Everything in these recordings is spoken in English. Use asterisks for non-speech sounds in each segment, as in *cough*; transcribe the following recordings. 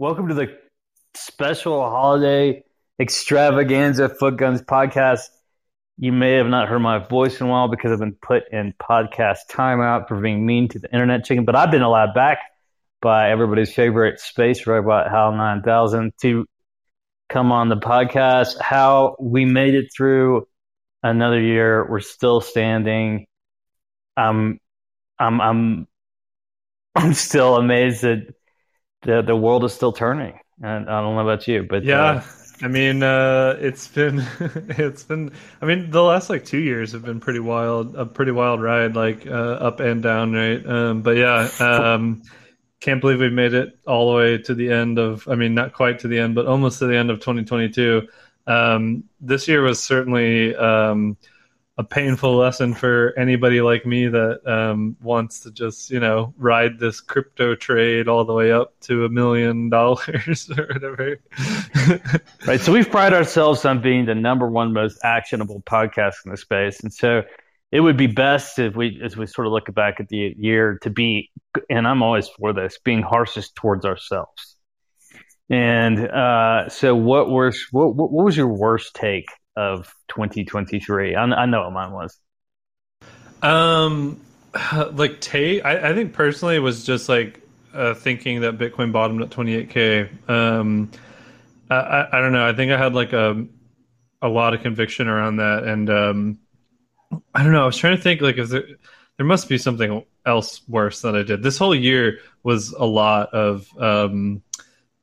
Welcome to the special holiday extravaganza Foot Guns podcast. You may have not heard my voice in a while because I've been put in podcast timeout for being mean to the internet chicken, but I've been allowed back by everybody's favorite space robot, HAL 9000, to come on the podcast. How we made it through another year. We're still standing. I'm, I'm, I'm, *laughs* I'm still amazed that the the world is still turning. And I don't know about you, but yeah. uh, I mean, uh, it's been, *laughs* it's been. I mean, the last like two years have been pretty wild, a pretty wild ride, like uh, up and down, right? Um, but yeah, um, can't believe we've made it all the way to the end of. I mean, not quite to the end, but almost to the end of 2022. Um, this year was certainly um, a painful lesson for anybody like me that um, wants to just you know ride this crypto trade all the way up to a million dollars *laughs* or whatever. *laughs* right. So we've prided ourselves on being the number one most actionable podcast in the space, and so it would be best if we, as we sort of look back at the year, to be, and I'm always for this, being harshest towards ourselves. And uh, so, what was what, what was your worst take of 2023? I, I know what mine was. Um, *sighs* like Tate, I, I think personally was just like uh, thinking that Bitcoin bottomed at 28k. Um, I, I, I don't know. I think I had like a a lot of conviction around that, and um, I don't know. I was trying to think like if there there must be something else worse that I did. This whole year was a lot of um,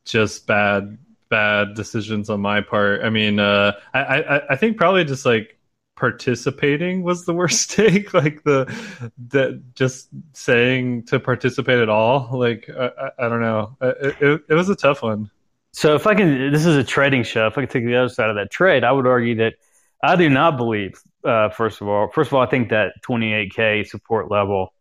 just bad bad decisions on my part. I mean, uh, I, I I think probably just like participating was the worst *laughs* take. like the that just saying to participate at all. Like I, I, don't know. It, it, it was a tough one. So if I can, this is a trading show. If I can take the other side of that trade, I would argue that I do not believe. Uh, first of all, first of all, I think that 28k support level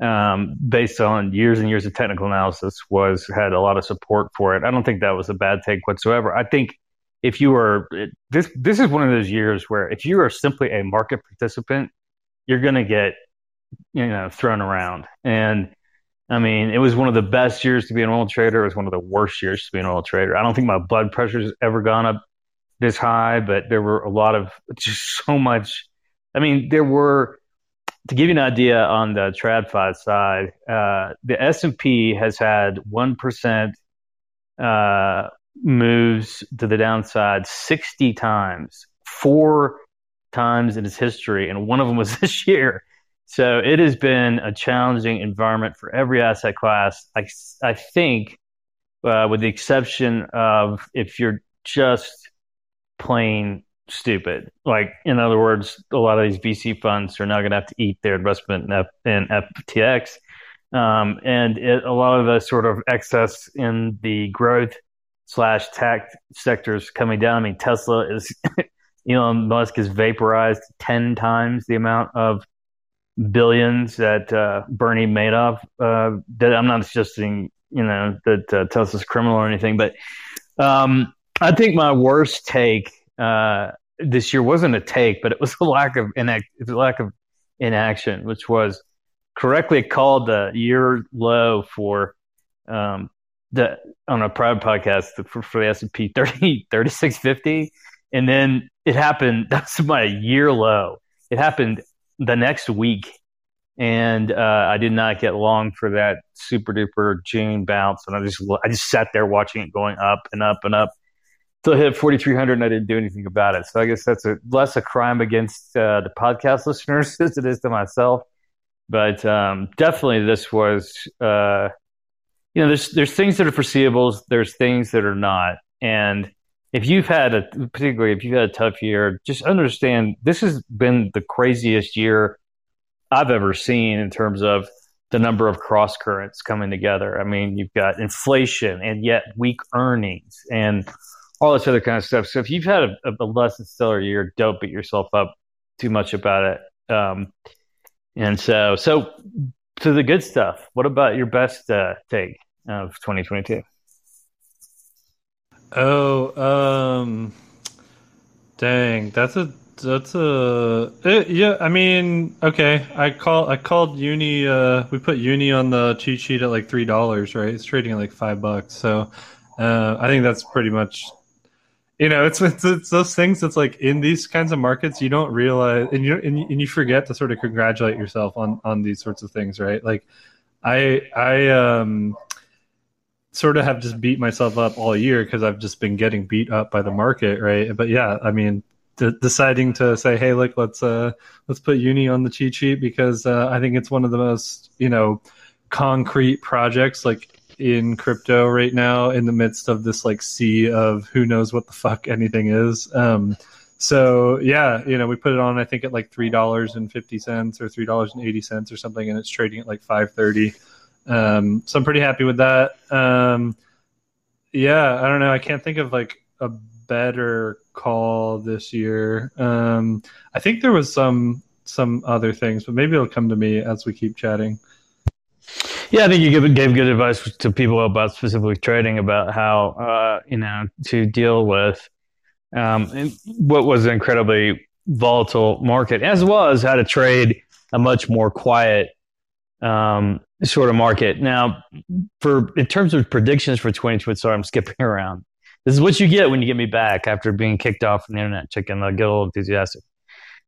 um, based on years and years of technical analysis, was had a lot of support for it. I don't think that was a bad take whatsoever. I think if you were this, this is one of those years where if you are simply a market participant, you're going to get you know thrown around. And I mean, it was one of the best years to be an oil trader. It was one of the worst years to be an oil trader. I don't think my blood pressure's ever gone up this high, but there were a lot of *laughs* just so much. I mean, there were to give you an idea on the TradFi side, uh, the S and P has had one percent uh, moves to the downside sixty times, four times in its history, and one of them was *laughs* this year. So it has been a challenging environment for every asset class. I, I think, uh, with the exception of if you're just plain stupid. Like, in other words, a lot of these VC funds are now going to have to eat their investment in, F- in FTX. Um, and it, a lot of the sort of excess in the growth slash tech sectors coming down. I mean, Tesla is, *laughs* Elon Musk has vaporized 10 times the amount of billions that uh, Bernie Madoff. Uh, that I'm not suggesting, you know, that uh, Tesla's criminal or anything, but um, I think my worst take uh, this year wasn't a take, but it was a lack of inact, lack of inaction, which was correctly called the year low for um, the on a private podcast for, for the S and P 30, 3650. and then it happened. *laughs* That's my year low. It happened the next week, and uh, I did not get long for that super duper June bounce, and I just I just sat there watching it going up and up and up still hit 4,300 and I didn't do anything about it. So I guess that's a, less a crime against uh, the podcast listeners *laughs* as it is to myself. But um, definitely, this was, uh, you know, there's there's things that are foreseeable, there's things that are not, and if you've had a particularly if you've had a tough year, just understand this has been the craziest year I've ever seen in terms of the number of cross currents coming together. I mean, you've got inflation and yet weak earnings and all this other kind of stuff. So if you've had a, a less than stellar year, don't beat yourself up too much about it. Um, and so, so to the good stuff. What about your best uh, take of 2022? Oh, um, dang, that's a that's a it, yeah. I mean, okay. I call I called uni. Uh, we put uni on the cheat sheet at like three dollars, right? It's trading at like five bucks. So Uh, I think that's pretty much you know, it's, it's, it's those things that's like in these kinds of markets you don't realize, and you and and you forget to sort of congratulate yourself on on these sorts of things, right? Like, I I um sort of have just beat myself up all year because I've just been getting beat up by the market, right? But yeah, I mean, deciding to say, hey, look, let's uh let's put Uni on the cheat sheet because uh, I think it's one of the most you know concrete projects like in crypto right now in the midst of this like sea of who knows what the fuck anything is. Um, so yeah, you know, we put it on I think at like three dollars and fifty cents or three dollars and eighty cents or something, and it's trading at like five thirty. Um, so I'm pretty happy with that. Um, yeah, I don't know. I can't think of like a better call this year. Um, I think there was some some other things, but maybe it'll come to me as we keep chatting. Yeah, I think you gave, good advice to people about specifically trading about how uh, you know to deal with um, what was an incredibly volatile market, as well as how to trade a much more quiet um, sort of market. Now, for in terms of predictions for 2020, sorry, I'm skipping *laughs* around. This is what you get when you get me back after being kicked off from the internet, chicken. I get a little enthusiastic.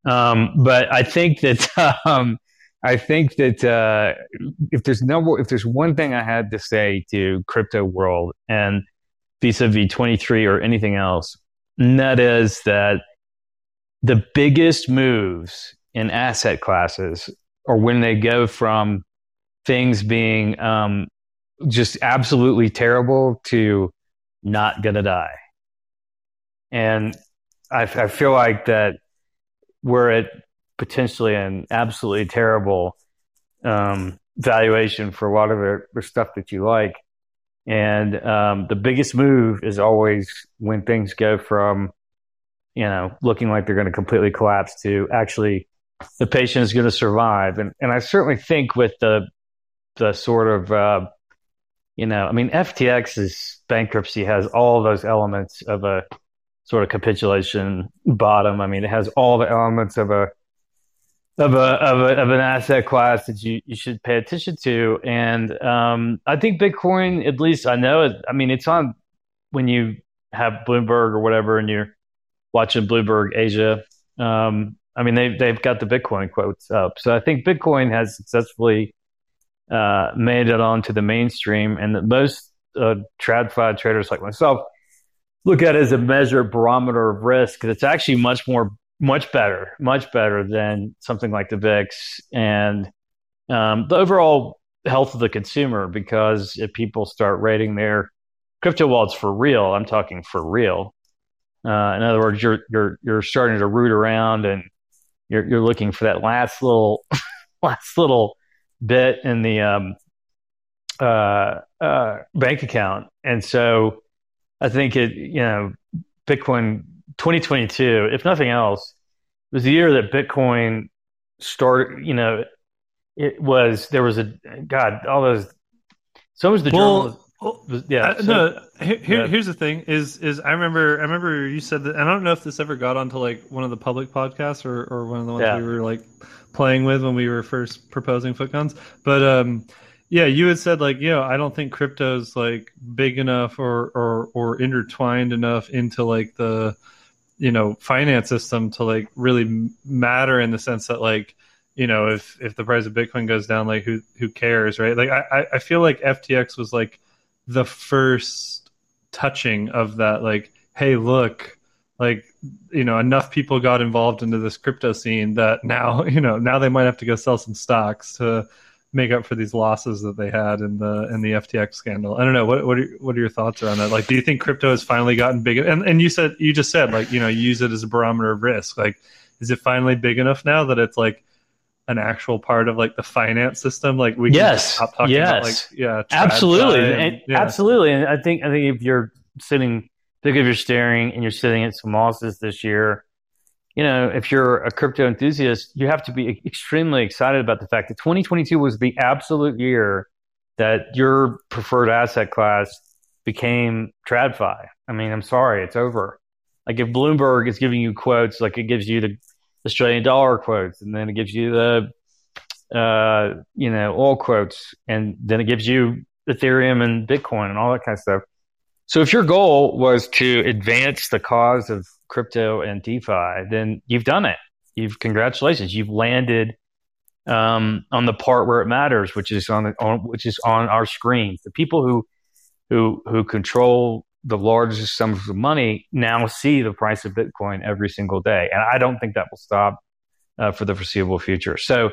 Um, but I think that *laughs* um, I think that uh, if there's no, if there's one thing I had to say to crypto world and vis-a-vis 23 or anything else, and that is that the biggest moves in asset classes are when they go from things being um, just absolutely terrible to not gonna die. And I, I feel like that we're at potentially an absolutely terrible um, valuation for a lot of the, the stuff that you like. And um, the biggest move is always when things go from, you know, looking like they're going to completely collapse to actually the patient is going to survive. And and I certainly think with the the sort of uh, you know, I mean, FTX's bankruptcy has all those elements of a sort of capitulation bottom. I mean, it has all the elements of a of a, of a of an asset class that you, you should pay attention to. And um, I think Bitcoin, at least I know it. I mean, it's on when you have Bloomberg or whatever, and you're watching Bloomberg Asia. Um, I mean, they they've got the Bitcoin quotes up. So I think Bitcoin has successfully uh, made it onto the mainstream, and that most uh, TradFi traders like myself look at it as a measure barometer of risk it's actually much more much better, much better than something like the VIX and um, the overall health of the consumer. Because if people start rating their crypto wallets for real, I'm talking for real. Uh, in other words, you're you're you're starting to root around and you're you're looking for that last little *laughs* last little bit in the um, uh, uh, bank account, and so I think it you know Bitcoin 2022, if nothing else, was the year that Bitcoin started. You know, it was there was a God, all those. So was the well, journal. yeah. Uh, so, no, here, here's the thing: is is I remember I remember you said that, I don't know if this ever got onto like one of the public podcasts or or one of the ones yeah. we were like playing with when we were first proposing Foot Guns, but um. Yeah, you had said like, you know, I don't think crypto's like big enough or, or or intertwined enough into like the you know finance system to like really matter in the sense that like you know if if the price of bitcoin goes down like who who cares right? Like i i feel like ftx was like the first touching of that like hey look like you know enough people got involved into this crypto scene that now *laughs* you know now they might have to go sell some stocks to make up for these losses that they had in the in the FTX scandal. I don't know what what are, what are your thoughts around that? Like, do you think crypto has finally gotten big? And and you said you just said like you know use it as a barometer of risk. Like, is it finally big enough now that it's like an actual part of like the finance system? Like we yes, stop talking yes. about like yeah, absolutely, and, and, yeah. absolutely. And I think I think if you're sitting, think if you're staring and you're sitting at some losses this year you know, if you're a crypto enthusiast, you have to be extremely excited about the fact that 2022 was the absolute year that your preferred asset class became TradFi. I mean, I'm sorry, it's over. Like if Bloomberg is giving you quotes, like it gives you the Australian dollar quotes, and then it gives you the, uh, you know, oil quotes, and then it gives you Ethereum and Bitcoin and all that kind of stuff. So if your goal was to advance the cause of crypto and DeFi, then you've done it. You've congratulations. You've landed um, on the part where it matters, which is on, the, on which is on our screens. The people who who who control the largest sums of money now see the price of Bitcoin every single day, and I don't think that will stop uh, for the foreseeable future. So,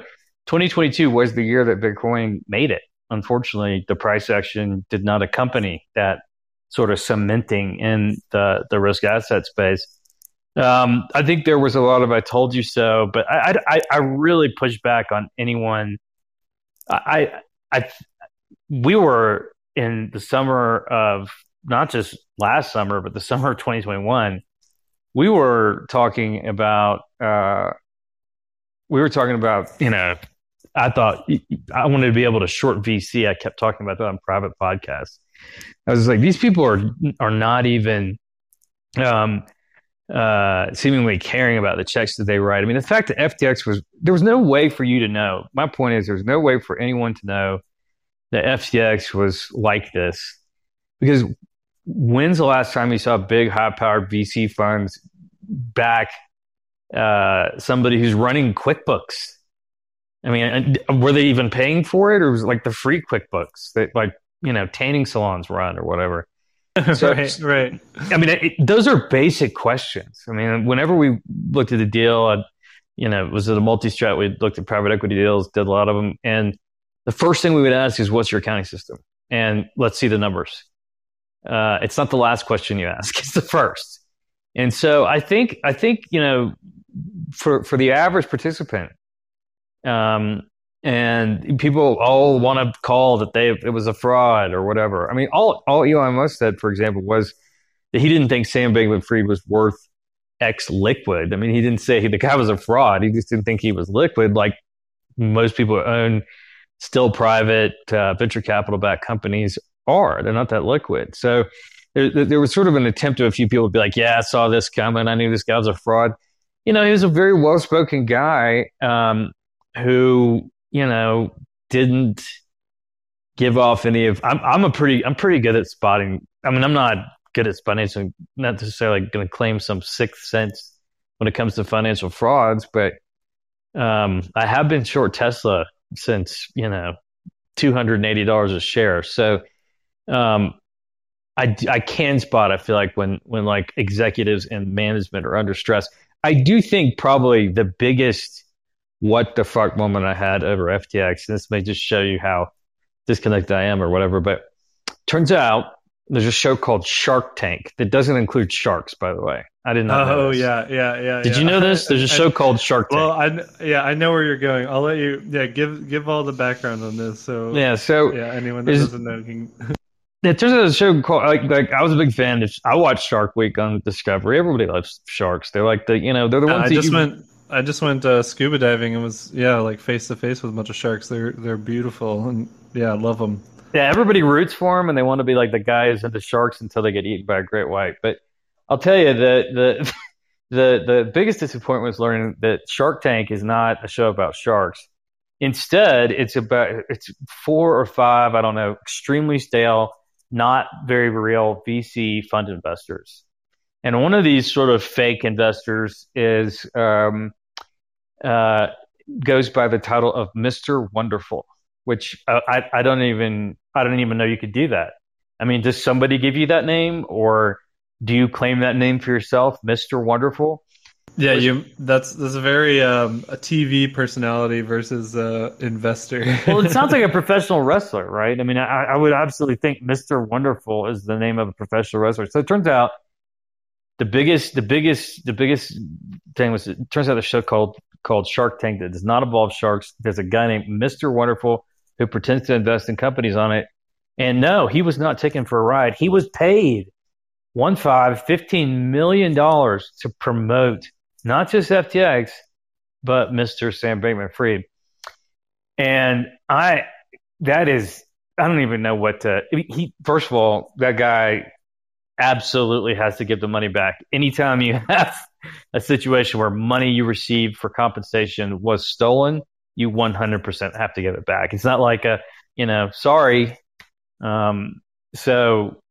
2022 was the year that Bitcoin made it. Unfortunately, the price action did not accompany that sort of cementing in the the risk asset space. Um, I think there was a lot of "I told you so," but I I, I really push back on anyone. I I we were in the summer of not just last summer, but the *laughs* summer of 2021. We were talking about uh, we were talking about you know I thought I wanted to be able to short VC. I kept talking about that on private podcasts. I was like, these people are are not even um, uh, seemingly caring about the checks that they write. I mean, the fact that FTX was there was no way for you to know. My point is, there was no way for anyone to know that FTX was like this because when's the last time you saw big, high powered VC funds back uh, somebody who's running QuickBooks? I mean, were they even paying for it, or was it like the free QuickBooks that like you know tanning salons run or whatever? *laughs* So, right, right. I mean, it, those are basic questions. I mean, whenever we looked at the deal, I, you know, was it a multi-strat? We looked at private equity deals, did a lot of them, and the first thing we would ask is, "What's your accounting system?" And let's see the numbers. Uh, it's not the last question you ask; *laughs* it's the first. And so, I think, I think, you know, for for the average participant, um, and people all want to call that they it was a fraud or whatever. I mean, all all Elon Musk said, for example, was that he didn't think Sam Bankman-Fried was worth X liquid. I mean, he didn't say the guy was a fraud. He just didn't think he was liquid, like most people who own still private uh, venture capital backed companies are. They're not that liquid. So there, there was sort of an attempt of a few people to be like, "Yeah, I saw this coming. I knew this guy was a fraud." You know, he was a very well spoken guy um, who you know, didn't give off any of. I'm I'm a pretty I'm pretty good at spotting. I mean, I'm not good at spotting, so not necessarily going to claim some sixth sense when it comes to financial frauds, but um, I have been short Tesla since you know two hundred and eighty dollars a share. So um, I I can spot. I feel like when when like executives and management are under stress. I do think probably the biggest what the fuck moment I had over FTX. This may just show you how disconnected I am or whatever. But turns out there's a show called Shark Tank that doesn't include sharks, by the way. I didn't know. Oh yeah, yeah, yeah. Did yeah. you know this? There's a *laughs* show I, called Shark Tank. Well, I yeah, I know where you're going. I'll let you. Yeah, give give all the background on this. So yeah, so yeah, anyone that doesn't know can. *laughs* It turns out a show called like, like I was a big fan. Of, I watched Shark Week on Discovery. Everybody loves sharks. They're like the you know they're the ones. I just you, went I just went uh, scuba diving and was yeah like face to face with a bunch of sharks. They're they're beautiful and yeah, I love them. Yeah, everybody roots for them and they want to be like the guys into sharks until they get eaten by a great white. But I'll tell you the the *laughs* the the biggest disappointment was learning that Shark Tank is not a show about sharks. Instead, it's about it's four or five I don't know extremely stale, not very real VC fund investors. And one of these sort of fake investors is um, uh, goes by the title of Mr. Wonderful, which uh, I, I don't even I don't even know you could do that. I mean, does somebody give you that name, or do you claim that name for yourself, Mr. Wonderful? Yeah, you. That's that's a very um, a TV personality versus uh, investor. well, it sounds like a *laughs* professional wrestler, right? I mean, I, I would absolutely think Mr. Wonderful is the name of a professional wrestler. So it turns out the biggest, the biggest, the biggest thing was. It turns out the show called called Shark Tank that does not involve sharks. There's a guy named Mr. Wonderful who pretends to invest in companies on it. And no, he was not taken for a ride. He was paid one five, $15 million to promote not just FTX, but Mr. Sam Bankman Fried. And I, that is, I don't even know what to, he, first of all, that guy absolutely has to give the money back. Anytime you *laughs* have *laughs* a situation where money you received for compensation was stolen, you 100% have to give it back. It's not like a, you know, sorry. Um, so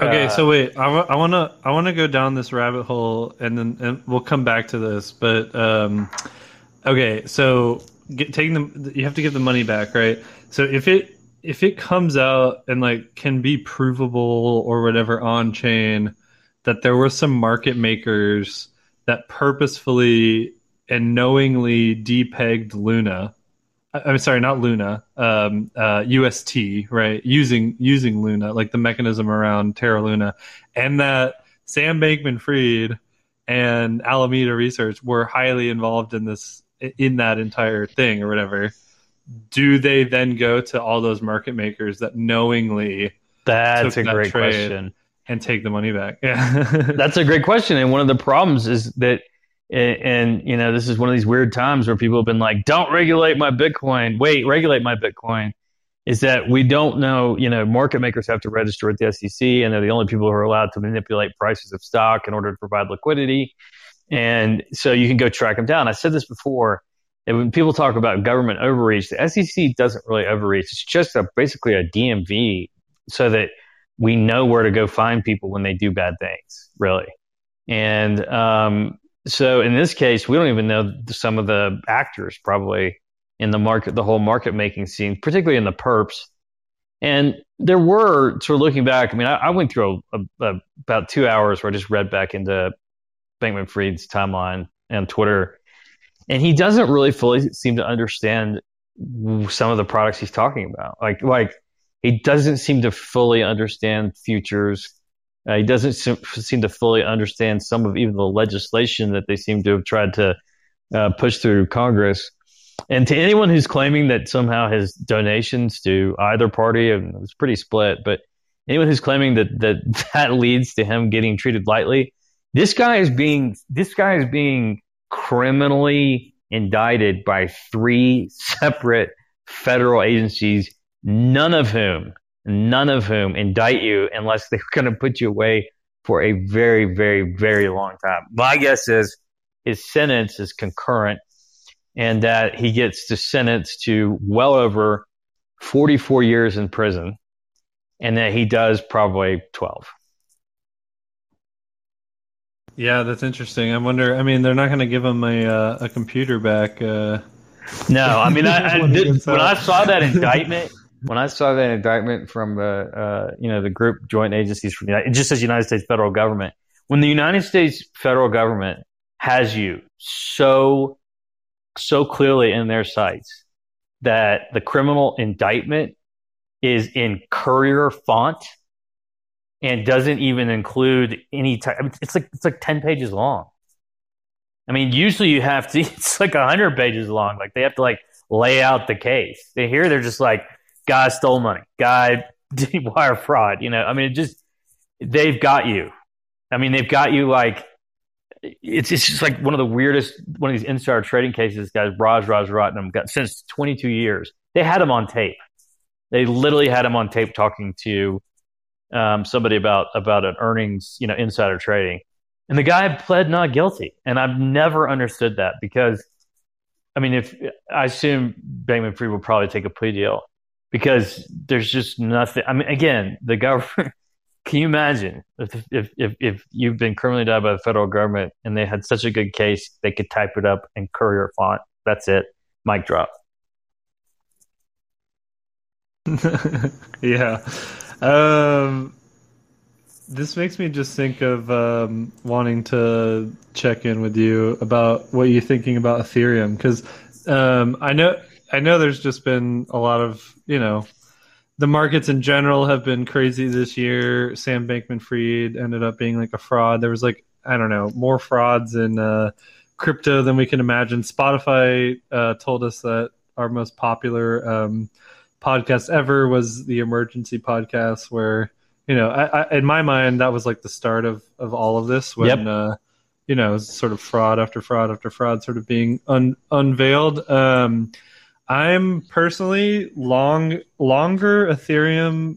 Okay, Uh, so wait, I want to I want to go down this rabbit hole, and then and we'll come back to this. But um, okay, so get, taking the you have to give the money back, right? So if it if it comes out and like can be provable or whatever on chain that there were some market makers that purposefully and knowingly depegged Luna. I'm sorry, not Luna. Um, uh, UST, right? Using using Luna, like the mechanism around Terra Luna, and that Sam Bankman-Fried and Alameda Research were highly involved in this in that entire thing or whatever. Do they then go to all those market makers that knowingly That's a that great trade. question. And take the money back? Yeah, *laughs* That's a great question. And one of the problems is that, and, you know, this is one of these weird times where people have been like, "Don't regulate my Bitcoin." Wait, regulate my Bitcoin. Is that we don't know? You know, market makers have to register with the SEC, and they're the only people who are allowed to manipulate prices of stock in order to provide liquidity. And so you can go track them down. I said this before. And when people talk about government overreach, the SEC doesn't really overreach. It's just a, basically a DMV so that we know where to go find people when they do bad things, really. And um, so in this case, we don't even know some of the actors probably in the market, the whole market making scene, particularly in the perps. And there were sort of looking back. I mean, I, I went through a, a, a, about two hours where I just read back into Bankman Fried's timeline and Twitter, and he doesn't really fully seem to understand some of the products he's talking about. Like, like he doesn't seem to fully understand futures. Uh, he doesn't seem, to fully understand some of even the legislation that they seem to have tried to uh, push through Congress. And to anyone who's claiming that somehow his donations to either party, and it's pretty split, but anyone who's claiming that that *laughs* that leads to him getting treated lightly, this guy is being this guy is being criminally indicted by three *laughs* separate federal agencies, none of whom none of whom indict you unless they're going to put you away for a very, very, very long time. My guess is his sentence is concurrent and that he gets the sentence to well over 44 years in prison and that he does probably 12. Yeah, that's interesting. I wonder. I mean, they're not going to give him a uh, a computer back. Uh, no, I mean, I, I *laughs* did, when. I saw that *laughs* indictment, when I saw that indictment from the uh, you know the group joint agencies from the it just says United States federal government. When the United States federal government has you so so clearly in their sights that the criminal indictment is in courier font and doesn't even include any type. I mean, it's like it's like ten pages long. I mean, usually you have to. *laughs* It's like hundred pages long. Like they have to like lay out the case. They here they're just like guy stole money, guy *laughs* did wire fraud. You know, I mean, it just they've got you. I mean, they've got you like it's it's just like one of the weirdest one of these insider trading cases. Guys, Raj Rajaratnam got since 22 years. They had him on tape. They literally had him on tape talking to um, somebody about about an earnings, you know, insider trading, and the guy pled not guilty. And I've never understood that because, I mean, if I assume Bankman Fried will probably take a plea deal because there's just nothing. I mean, again, the government. *laughs* Can you imagine if, if if if you've been criminally indicted by the federal government and they had such a good case, they could type it up in courier font. That's it. Mic drop. *laughs* yeah. Um, this makes me just think of um, wanting to check in with you about what you're thinking about Ethereum because um, I know I know there's just been a lot of you know the markets in general have been crazy this year. Sam Bankman-Fried ended up being like a fraud. There was like I don't know more frauds in uh, crypto than we can imagine. Spotify uh, told us that our most popular um, podcast ever was the emergency podcast where you know I, I, in my mind that was like the start of of all of this when Yep. uh you know it was sort of fraud after fraud after fraud sort of being un, unveiled um i'm personally long longer ethereum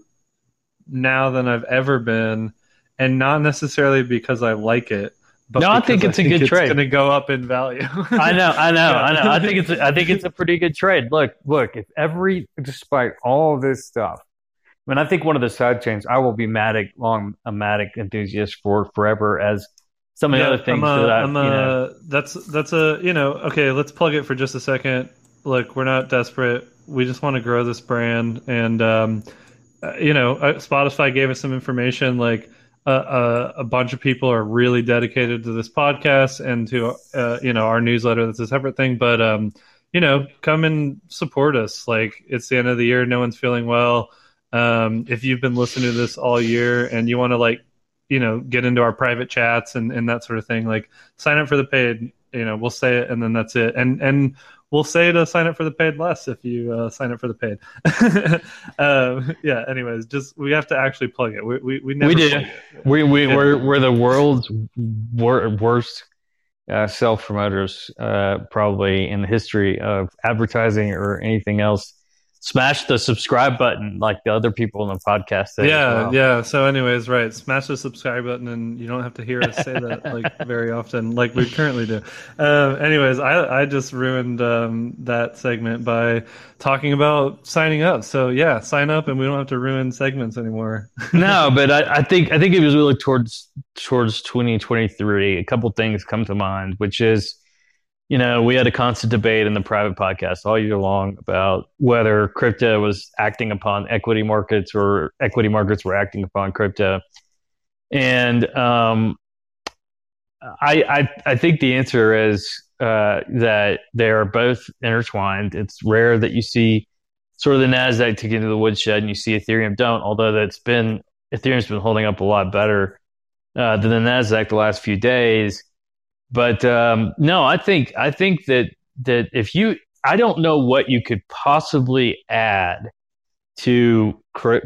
now than i've ever been and not necessarily because i like it but No, I because think it's a good it's trade. going to go up in value *laughs* I know, I know, Yeah. I know. I think it's a, I think it's a pretty good trade. Look, look. If every despite all this stuff, I mean, I think one of the side chains, I will be Matic, long a Matic enthusiast for forever as some of the other things I'm a, that I, I'm a, you know, that's that's a you know okay let's plug it for just a second look we're not desperate. We just want to grow this brand and um, uh, you know uh, spotify gave us some information like uh, uh, a bunch of people are really dedicated to this podcast and to uh, you know our newsletter that's a separate thing but um, you know come and support us. Like it's the end of the year no one's feeling well. Um, if you've been listening to this all year and you want to like you know get into our private chats and, and that sort of thing like sign up for the paid you know we'll say it and then that's it. And and we'll say to sign up for the paid less if you uh, sign up for the paid *laughs* um, yeah anyways just we have to actually plug it We we we, never we do. We we yeah. we're we're the world's wor- worst uh, self promoters, uh, probably in the history of advertising or anything else. Smash the subscribe button like the other people in the podcast. yeah well. yeah so anyways right smash the subscribe button and you don't have to hear us say that *laughs* like very often like we currently do um, anyways i i just ruined um, that segment by talking about signing up so yeah sign up and we don't have to ruin segments anymore *laughs* no, *laughs* but I, I think I think if we look towards towards 2023, a couple things come to mind, which is, you know, we had a constant debate in the private podcast all year long about whether crypto was acting upon equity markets or equity markets were acting upon crypto, and um, I I I think the answer is uh, that they are both intertwined. It's rare that you see sort of the Nasdaq to into the woodshed, and you see Ethereum don't. Although that's been Ethereum's been holding up a lot better uh, than the Nasdaq the last few days. But um, no, I think I think that that if you, I don't know what you could possibly add to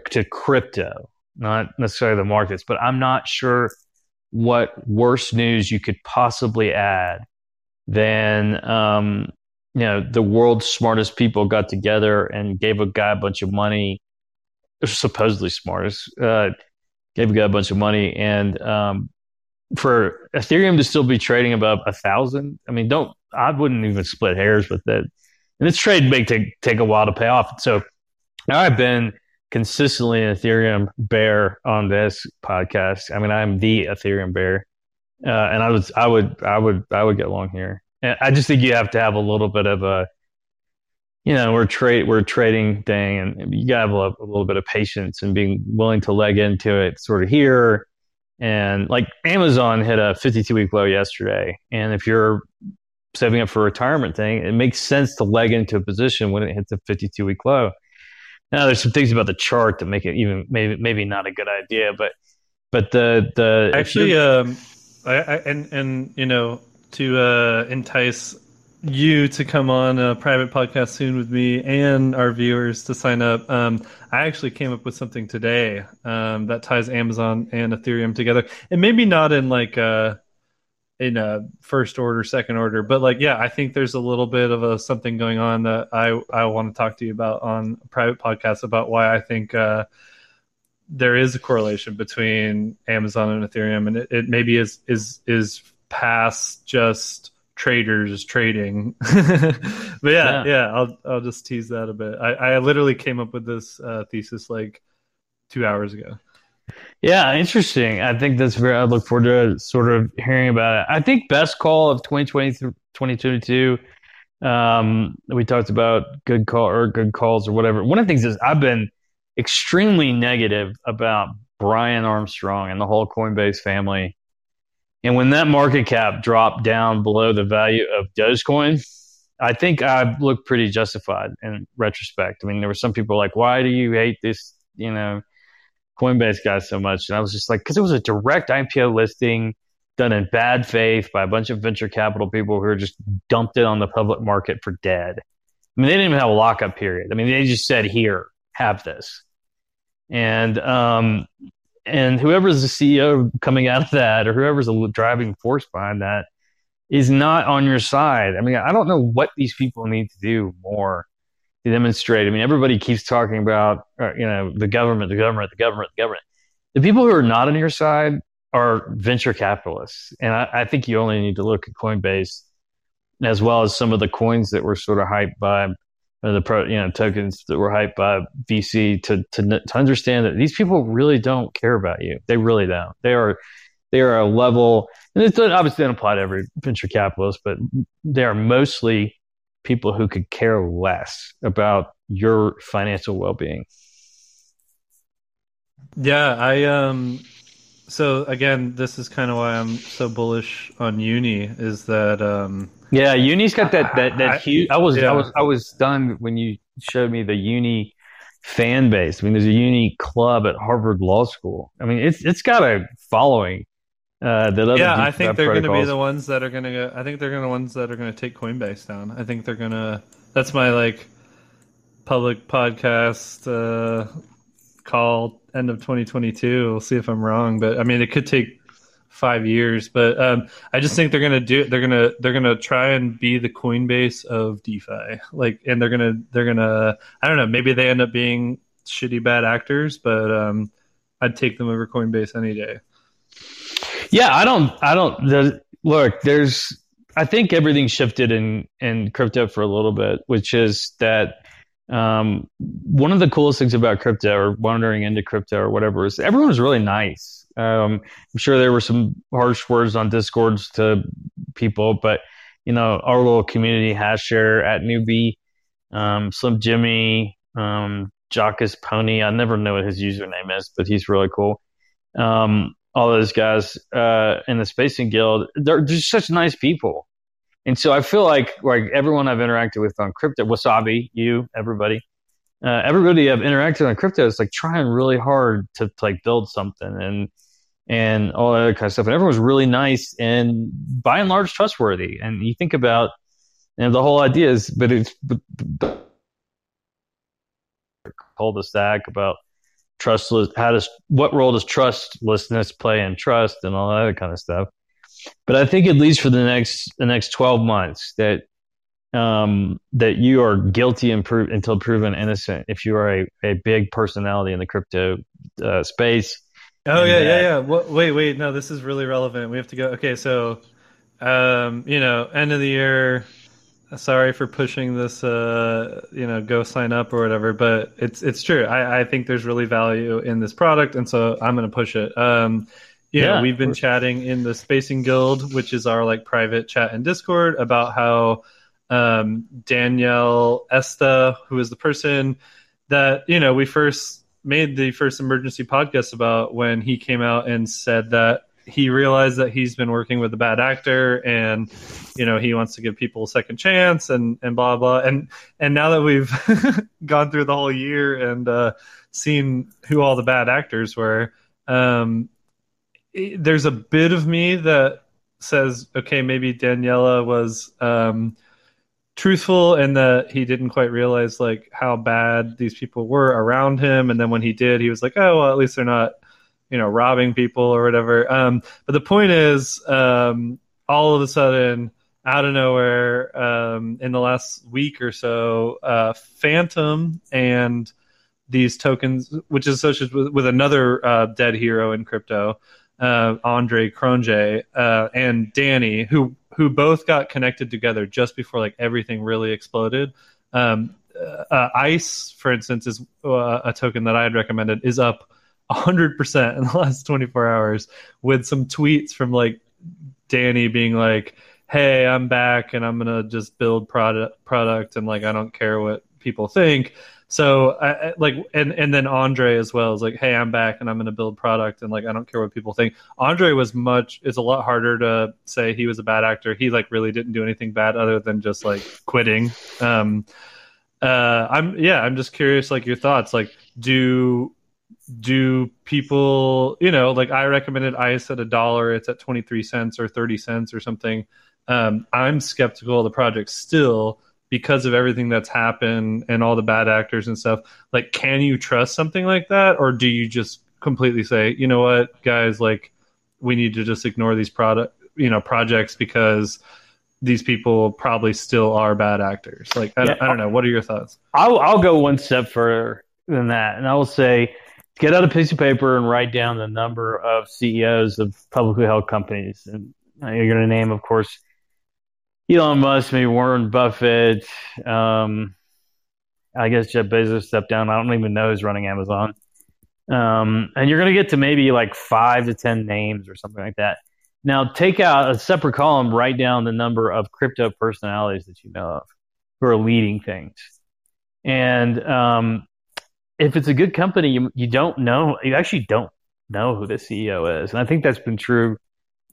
to crypto, not necessarily the markets, but I'm not sure what worse news you could possibly add than um, you know the world's smartest people got together and gave a guy a bunch of money, supposedly smartest, uh, gave a guy a bunch of money, and um, for Ethereum to still be trading above a thousand, I mean, don't I wouldn't even split hairs with it. And this trade may take take a while to pay off. So I've been consistently an Ethereum bear on this podcast. I mean, I'm the Ethereum bear, uh, and I was I would I would I would get along here. And I just think you have to have a little bit of a, you know, we're trade we're trading thing, and you got to have a, a little bit of patience and being willing to leg into it, sort of here. And like Amazon hit a 52 week low yesterday, and if you're saving up for a retirement thing, it makes sense to leg into a position when it hits a 52 week low. Now, there's some things about the chart that make it even maybe maybe not a good idea, but but the the Actually, um, I, I and and you know to uh, entice you to come on a private podcast soon with me and our viewers to sign up. Um, I actually came up with something today um, that ties Amazon and Ethereum together, and maybe not in like uh, in a first order, second order, but like yeah, I think there's a little bit of a something going on that I I want to talk to you about on a private podcast about why I think. Uh, there is a correlation between Amazon and Ethereum, and it, it maybe is is is past just traders trading. *laughs* but yeah, Yeah. yeah, I'll I'll just tease that a bit. I, I literally came up with this uh, thesis like two hours ago. Yeah, interesting. I think that's very, I look forward to sort of hearing about it. I think best call of 2020 2022. Um, we talked about good call or good calls or whatever. One of the things is I've been extremely negative about Brian Armstrong and the whole Coinbase family. And when that market cap dropped down below the value of Dogecoin, I think I looked pretty justified in retrospect. I mean, there were some people like, why do you hate this, you know, Coinbase guy so much? And I was just like, because it was a direct IPO listing done in bad faith by a bunch of venture capital people who just dumped it on the public market for dead. I mean, they didn't even have a lockup period. I mean, they just said, here, have this. And, um, and whoever's the CEO coming out of that or whoever's the driving force behind that is not on your side. I mean, I don't know what these people need to do more to demonstrate. I mean, everybody keeps talking about, uh, you know, the government, the government, the government, the government. The people who are not on your side are venture capitalists. And I, I think you only need to look at Coinbase as well as some of the coins that were sort of hyped by the pro, you know, tokens that were hyped by VC to, to, to understand that these people really don't care about you. They really don't. They are, they are a level, and it obviously doesn't apply to every venture capitalist, but they are mostly people who could care less about your financial well-being. Yeah, I um so again, this is kind of why I'm so bullish on uni is that um yeah, uni's got that that that I, huge. I was yeah. I was I was stunned when you showed me the uni fan base. I mean, there's a uni club at Harvard Law School. I mean, it's it's got a following. Uh, that yeah, I think they're going to be the ones that are going to. I think they're going to ones that are going to take Coinbase down. I think they're going to. That's my like public podcast uh, call end of 2022. We'll see if I'm wrong, but I mean, it could take five years. But um, I just think they're gonna do. They're gonna they're gonna try and be the Coinbase of DeFi. Like, and they're gonna they're gonna. I don't know. Maybe they end up being shitty bad actors, but um, I'd take them over Coinbase any day. Yeah, I don't. I don't. The, look, there's. I think everything shifted in in crypto for a little bit, which is that um, one of the coolest things about crypto or wandering into crypto or whatever is everyone was really nice. Um, I'm sure there were some harsh words on discords to people, but you know, our little community Hashshare at newbie, um, Slim Jimmy, um, Jockus Pony. I never know what his username is, but he's really cool. Um, all those guys uh, in the Spacing Guild, they're just such nice people. And so I feel like like everyone I've interacted with on crypto, Wasabi, you, everybody, uh, everybody I've interacted on crypto is like trying really hard to, to like build something and and all that other kind of stuff. And everyone's really nice and by and large trustworthy. And you think about you know, the whole idea is, but it's but, but, cul-de-sac about trustless. How does what role does trustlessness play in trust and all that other kind of stuff? But I think at least for the next the next twelve months that um, that you are guilty until proven innocent if you are a, a big personality in the crypto uh, space. Oh yeah, that, yeah, yeah. wait, wait. No, this is really relevant. We have to go. Okay, so um, you know, end of the year. Sorry for pushing this. Uh, you know, go sign up or whatever. But it's it's true. I, I think there's really value in this product, and so I'm going to push it. Um, yeah, yeah, we've been chatting in the Spacing Guild, which is our like private chat in Discord, about how um, Daniele Sesta, who is the person that you know we first made the first emergency podcast about when he came out and said that he realized that he's been working with a bad actor and you know he wants to give people a second chance and and blah blah. And and now that we've *laughs* gone through the whole year and uh, seen who all the bad actors were um, there's a bit of me that says, okay, maybe Daniela was um, truthful and that he didn't quite realize like how bad these people were around him, and then when he did, he was like, oh well, at least they're not, you know, robbing people or whatever. Um, but the point is, um, all of a sudden. Out of nowhere, um, in the last week or so, uh, Fantom and these tokens, which is associated with, with another uh, dead hero in crypto, uh, Andre Cronje uh, and Danny, who who both got connected together just before like everything really exploded. Um, uh, Ice, for instance, is uh, a token that I had recommended is up 100% in the *laughs* last 24 hours with some tweets from like Danny being like, "Hey, I'm back and I'm gonna just build product product and like I don't care what people think." So I, like, and and then Andre as well is like, hey, I'm back and I'm going to build product and like I don't care what people think. Andre was much. It's a lot harder to say he was a bad actor. He like really didn't do anything bad other than just like quitting. Um, uh, I'm yeah, I'm just curious, like your thoughts. Like, do do people, you know, like I recommended ice at a dollar. It's at twenty three cents or thirty cents or something. Um, I'm skeptical of the project still because of everything that's happened and all the bad actors and stuff like can you trust something like that? Or do you just completely say you know what guys like we need to just ignore these product you know projects because these people probably still are bad actors. Like i, yeah, I don't know. What are your thoughts? I'll, I'll go one step further than that and i will say get out a piece of paper and write down the number of ceos of publicly held companies and you're going to name of course Elon Musk, maybe Warren Buffett, um, I guess Jeff Bezos stepped down. I don't even know who's running Amazon. Um, and you're going to get to maybe like five to 10 names or something like that. Now, take out a separate column, write down the number of crypto personalities that you know of who are leading things. And um, if it's a good company, you, you don't know, you actually don't know who the CEO is. And I think that's been true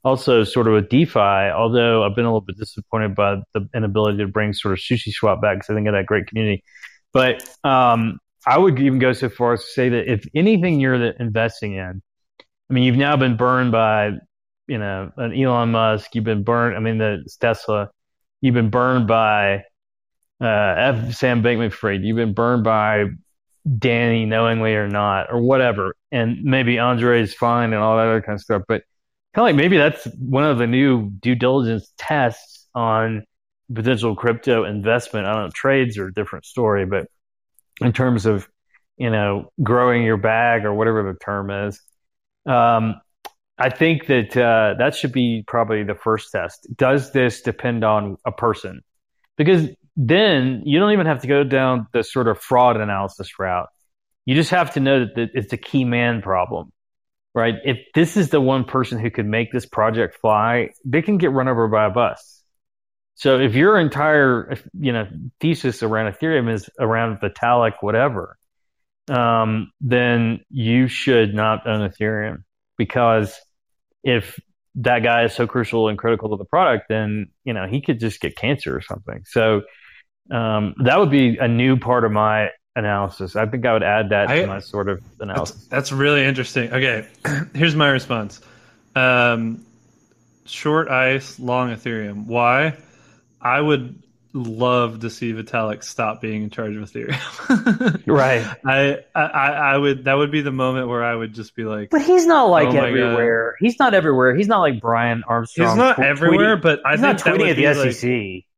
also sort of with DeFi, although I've been a little bit disappointed by the inability to bring sort of Sushi Swap back because I think of that great community. But um, I would even go so far as to say that if anything you're investing in, I mean, you've now been burned by, you know, an Elon Musk. You've been burned. I mean, the Tesla. You've been burned by uh, F. Sam Bankman-Fried. You've been burned by Danny, knowingly or not, or whatever. And maybe Andre is fine and all that other kind of stuff. But kind of like maybe that's one of the new due diligence tests on potential crypto investment. I don't know, trades are a different story, but in terms of, you know, growing your bag or whatever the term is, um, I think that uh, that should be probably the first test. Does this depend on a person? Because then you don't even have to go down the sort of fraud analysis route. You just have to know that it's a key man problem right? If this is the one person who could make this project fly, they can get run over by a bus. So if your entire, you know, thesis around Ethereum is around Vitalik, whatever, um, then you should not own Ethereum because if that guy is so crucial and critical to the product, then you know he could just get cancer or something. So um, that would be a new part of my analysis. I think I would add that I, to my sort of analysis. That's, that's really interesting. Okay, *clears throat* here's my response. Um, short ice, long Ethereum. Why? I would love to see Vitalik stop being in charge of Ethereum. *laughs* right. I, I I would that would be the moment where I would just be like But he's not like oh everywhere. He's not everywhere. He's not like Brian Armstrong. He's not everywhere, but I he's think not tweeting at the like, SEC.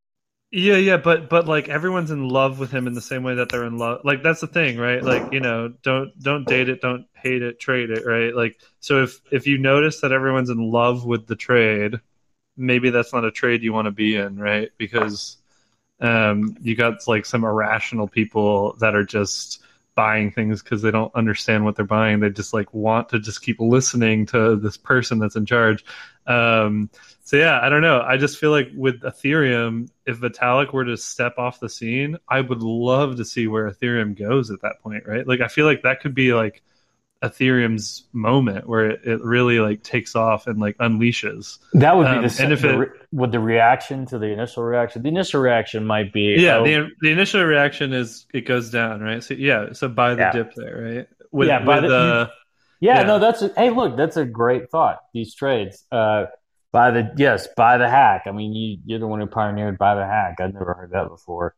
Yeah, yeah, but but like everyone's in love with him in the same way that they're in love. Like that's the thing, right? Like you know, don't don't date it, don't hate it, trade it, right? Like so if if you notice that everyone's in love with the trade, maybe that's not a trade you want to be in, right? Because um, you got like some irrational people that are just buying things because they don't understand what they're buying. They just like want to just keep listening to this person that's in charge. Um, so yeah, I don't know. I just feel like with Ethereum, if Vitalik were to step off the scene, I would love to see where Ethereum goes at that point, right? Like I feel like that could be like Ethereum's moment where it, it really like takes off and like unleashes. That would be um, the, and if the, it, with the reaction to the initial reaction. The initial reaction might be yeah. Oh, the the initial reaction is it goes down, right? So yeah, so buy the yeah. dip there, right? With, yeah, with, the, uh, yeah, yeah, no, that's a, hey, look, that's a great thought. These trades, uh, by the yes, buy the hack. I mean, you you're the one who pioneered buy the hack. I've never heard that before.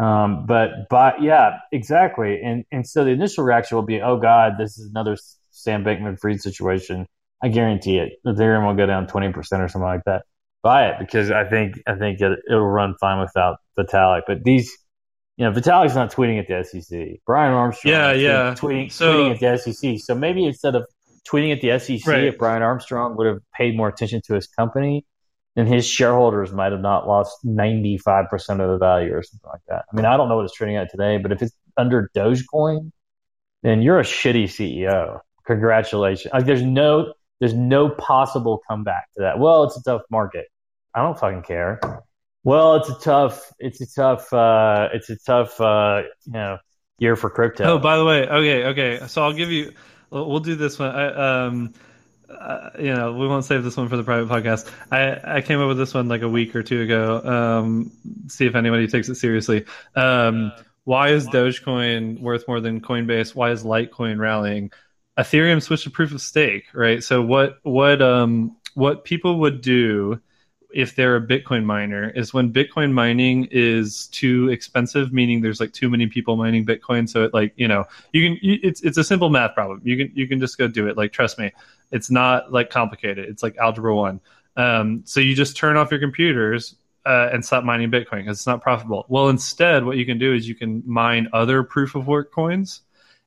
Um, but but yeah, exactly. And and so the initial reaction will be, oh God, this is another Sam Bankman-Fried situation. I guarantee it. Ethereum will go down twenty percent or something like that. Buy it because I think I think it, it'll run fine without Vitalik. But these, you know, Vitalik's not tweeting at the SEC. Brian Armstrong, yeah, yeah, tweeting so, tweeting at the SEC. So maybe instead of tweeting at the SEC, right. if Brian Armstrong would have paid more attention to his company, then his shareholders might have not lost 95% of the value or something like that. I mean, I don't know what it's trading at today, but if it's under Dogecoin, then you're a shitty CEO. Congratulations. Like there's no there's no possible comeback to that. Well, it's a tough market. I don't fucking care. Well, it's a tough it's a tough uh it's a tough uh you know year for crypto. Oh, by the way, okay, okay. So I'll give you we'll do this one. I, um uh, you know, we won't save this one for the private podcast. I, I came up with this one like a week or two ago. Um, see if anybody takes it seriously. Um, why is Dogecoin worth more than Coinbase? Why is Litecoin rallying? Ethereum switched to proof of stake, right? So what what um what people would do if they're a Bitcoin miner is when Bitcoin mining is too expensive, meaning there's like too many people mining Bitcoin. So it like you know you can you, it's it's a simple math problem. You can you can just go do it. Like trust me, it's not like complicated. It's like algebra one. Um, so you just turn off your computers uh, and stop mining Bitcoin because it's not profitable. Well, instead, what you can do is you can mine other proof of work coins.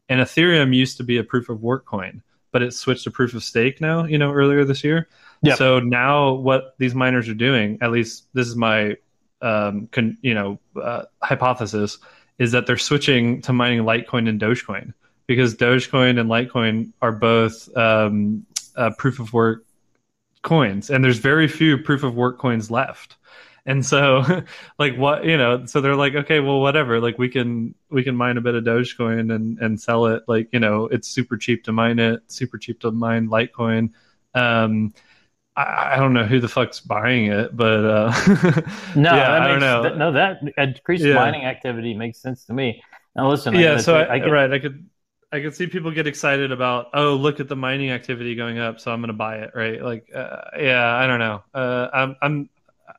And Ethereum used to be a proof of work coin, but it switched to proof of stake now. You know, earlier this year. Yep. So now what these miners are doing, at least this is my um, con, you know uh, hypothesis, is that they're switching to mining Litecoin and Dogecoin because Dogecoin and Litecoin are both um, uh, proof of work coins, and there's very few proof of work coins left. And so, *laughs* like what you know, so they're like, okay, well, whatever. Like we can we can mine a bit of Dogecoin and and sell it. Like you know, it's super cheap to mine it, super cheap to mine Litecoin. Um, I, I don't know who the fuck's buying it, but uh, *laughs* no, yeah, I don't know. That, no, that increased Yeah. mining activity makes sense to me. Now listen, yeah. gotta So I, I get- right, I could I could see people get excited about oh look at the mining activity going up, so I'm going to buy it. Right? Like uh, yeah, I don't know. Uh, I'm I'm.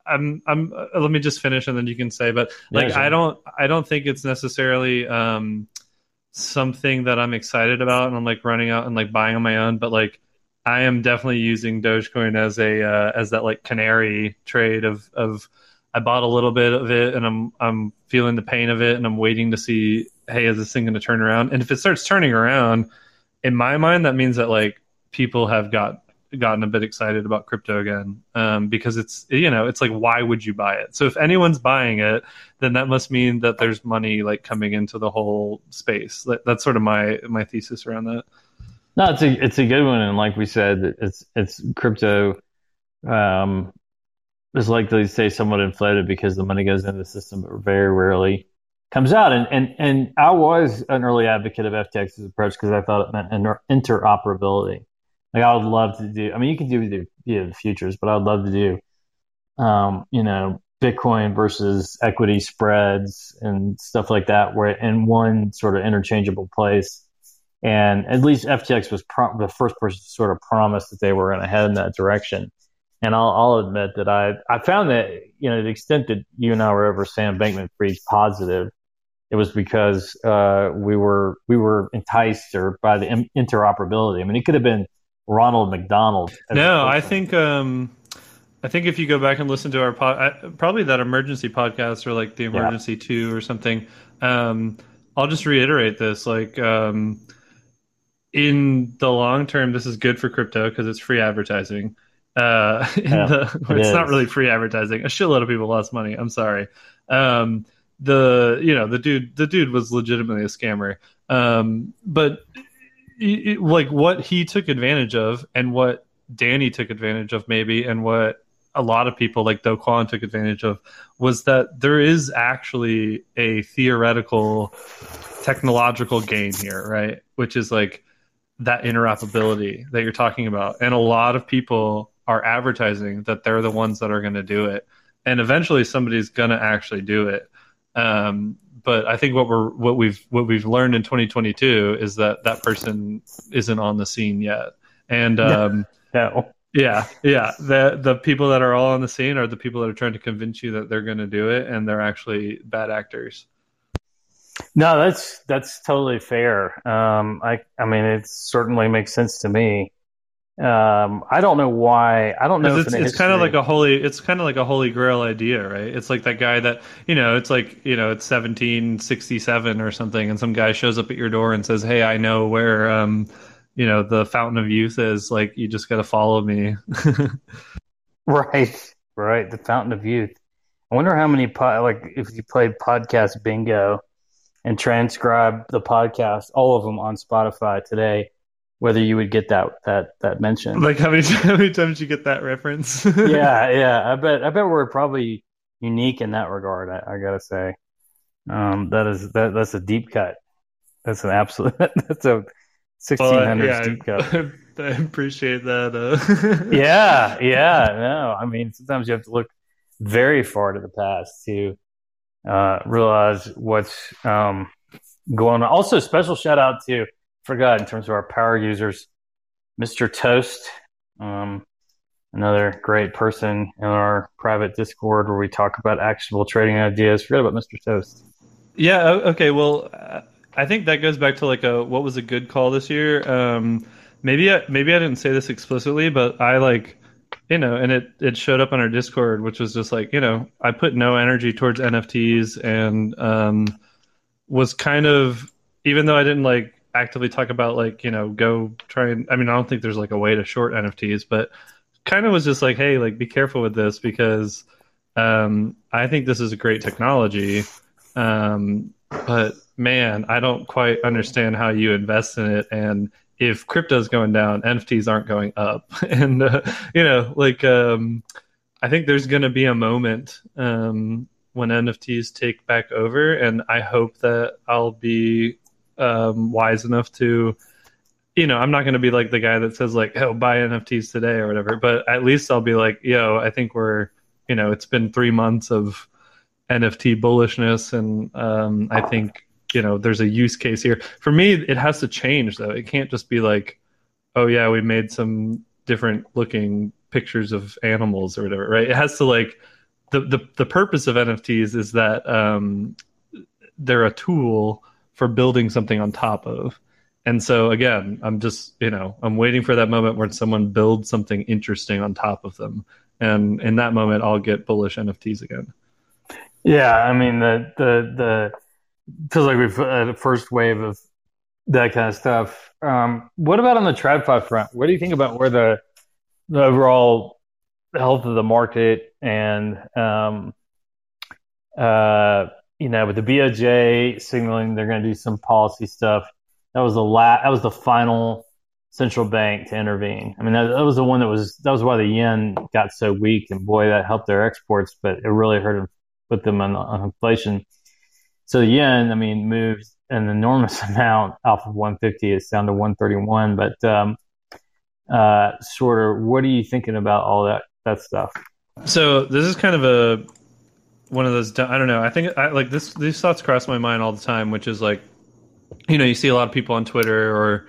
I'm. I'm. Uh, let me just finish, and then you can say. But like, Yeah, sure. I don't. I don't think it's necessarily um, something that I'm excited about, and I'm like running out and like buying on my own. But like, I am definitely using Dogecoin as a uh, as that like canary trade of of I bought a little bit of it and I'm I'm feeling the pain of it and I'm waiting to see hey is this thing going to turn around and if it starts turning around in my mind that means that like people have got gotten a bit excited about crypto again um, because it's you know it's like why would you buy it so if anyone's buying it then that must mean that there's money like coming into the whole space that, that's sort of my my thesis around that No, it's a it's a good one, and like we said, it's it's crypto um, is likely to stay somewhat inflated because the money goes into the system, but very rarely comes out. And and and I was an early advocate of FTX's approach because I thought it meant inter- interoperability. Like I would love to do. I mean, you can do the you know, futures, but I'd love to do, um, you know, Bitcoin versus equity spreads and stuff like that, where in one sort of interchangeable place. And at least FTX was the first person to sort of promise that they were going to head in that direction. And I'll, I'll admit that I, I found that, you know, the extent that you and I were over Sam Bankman Fried's positive, it was because, uh, we were, we were enticed or by the in- interoperability. I mean, it could have been Ronald McDonald. No, I think um, I think if you go back and listen to our pod, I, probably that emergency podcast or like the emergency two or something. Um, I'll just reiterate this: like um, in the long term, this is good for crypto because it's free advertising. Uh, *laughs* Yeah, the, it it's not really free advertising. A shitload of people lost money. I'm sorry. Um, the you know the dude the dude was legitimately a scammer. Um, but it- like what he took advantage of and what Danny took advantage of maybe and what a lot of people like Do Kwon took advantage of was that there is actually a theoretical technological gain here, right? Which is like that interoperability that you're talking about. And a lot of people are advertising that they're the ones that are going to do it. And eventually somebody's going to actually do it. Um, but I think what we're what we've what we've learned in 2022 is that that person isn't on the scene yet. And um, no. yeah, yeah. The the people that are all on the scene are the people that are trying to convince you that they're going to do it, and they're actually bad actors. No, that's that's totally fair. Um, I I mean, it certainly makes sense to me. Um, I don't know why. I don't know. If it's, it's kind of like a holy it's kind of like a holy grail idea, right? It's like that guy that you know, it's like you know, it's 1767 or something, and some guy shows up at your door and says, "Hey, I know where um, you know, the fountain of youth is. Like, you just got to follow me." *laughs* right, right. The fountain of youth. I wonder how many po- like if you played podcast bingo and transcribe the podcast, all of them on Spotify today, whether you would get that that that mention. like how many *laughs* how many times you get that reference? *laughs* yeah, yeah. I bet I bet we're probably unique in that regard. I, I gotta say, um, that is that that's a deep cut. That's an absolute. *laughs* That's a sixteen hundred hundreds yeah, deep cut. I, I appreciate that. Uh, yeah, yeah. No, I mean sometimes you have to look very far to the past to uh, realize what's um, going on. Also, special shout out to forgot in terms of our power users, Mr. Toast. Um, another great person in our private Discord where we talk about actionable trading ideas. Forget about Mr. Toast. Yeah. Okay. Well, I think that goes back to like a what was a good call this year. Um, maybe I, maybe I didn't say this explicitly, but I like you know, and it it showed up on our Discord, which was just like you know, I put no energy towards NFTs and um, was kind of even though I didn't like actively talk about like you know go try and I mean I don't think there's like a way to short NFTs, but kind of was just like hey like be careful with this because um, I think this is a great technology. Um, but man, I don't quite understand how you invest in it. And if crypto's going down, NFTs aren't going up. *laughs* and uh, you know, like um, I think there's going to be a moment um, when NFTs take back over, and I hope that I'll be um, wise enough to. You know, I'm not going to be like the guy that says like, "Oh, buy NFTs today" or whatever. But at least I'll be like, "Yo, I think we're, you know, it's been three months of NFT bullishness, and um, I think you know there's a use case here. For me, it has to change though. It can't just be like, oh yeah, we made some different looking pictures of animals or whatever, right? It has to like the the, the purpose of NFTs is that um, they're a tool for building something on top of. And so again, I'm just, you know, I'm waiting for that moment where someone builds something interesting on top of them. And in that moment I'll get bullish NFTs again. Yeah, I mean the the the feels like we've had a first wave of that kind of stuff. Um, what about on the TradFi front? What do you think about where the the overall health of the market and um, uh, you know with the BOJ signaling they're going to do some policy stuff? That was the last, that was the final central bank to intervene. I mean that, that was the one that was that was why the yen got so weak and boy that helped their exports, but it really hurt them put them on, on inflation. So the yen, I mean, moves an enormous *laughs* amount off of 150. It's down to 131. But um, uh, sort of, what are you thinking about all that that stuff? So this is kind of a one of those. I don't know. I think I, like this. These thoughts cross my mind all the time, which is like, you know, you see a lot of people on Twitter or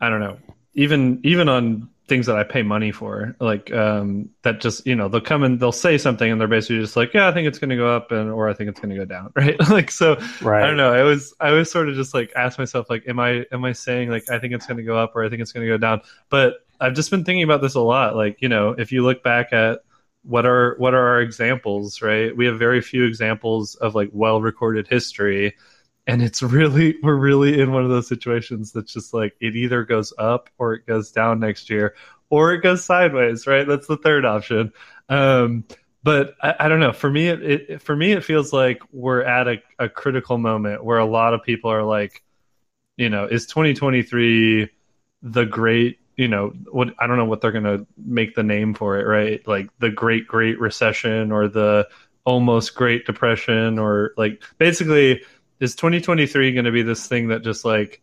I don't know, even even on things that I pay money for, like um, that just you know they'll come and they'll say something and they're basically just like, yeah, I think it's going to go up and or I think it's going to go down, *laughs* right? like so, right. I don't know. I was I was sort of just like ask myself like, am I am I saying like I think it's going to go up or I think it's going to go down? But I've just been thinking about this a lot. Like you know, if you look back at what are what are our examples, right? We have very few examples of like well recorded history. And it's really we're really in one of those situations that's just like it either goes up or it goes down next year or it goes sideways right? That's the third option. Um, but I, I, don't know. For me it, it, for me it feels like we're at a, a critical moment where a lot of people are like you know is 2023 the great you know what i don't know what they're going to make the name for it right? Like the great great recession or the almost great depression or like basically is 2023 going to be this thing that just like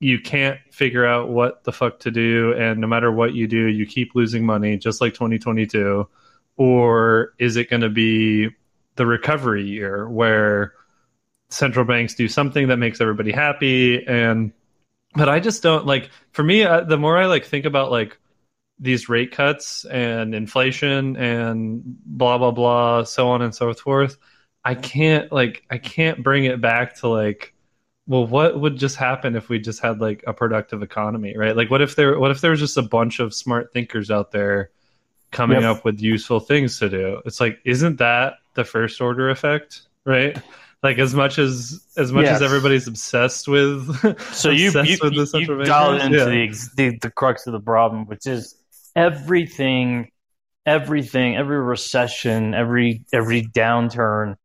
you can't figure out what the fuck to do and no matter what you do you keep losing money just like 2022 or is it going to be the recovery year where central banks do something that makes everybody happy and but i just don't like for me uh, the more i like think about like these rate cuts and inflation and blah blah blah so on and so forth I can't like I can't bring it back to like well what would just happen if we just had like a productive economy right? Like what if there what if there was just a bunch of smart thinkers out there coming up with useful things to do? It's like isn't that the first order effect right like as much as as much yes. as everybody's obsessed with so *laughs* you you, with you, you dialed into yeah. the, the the crux of the problem which is everything everything every recession every every downturn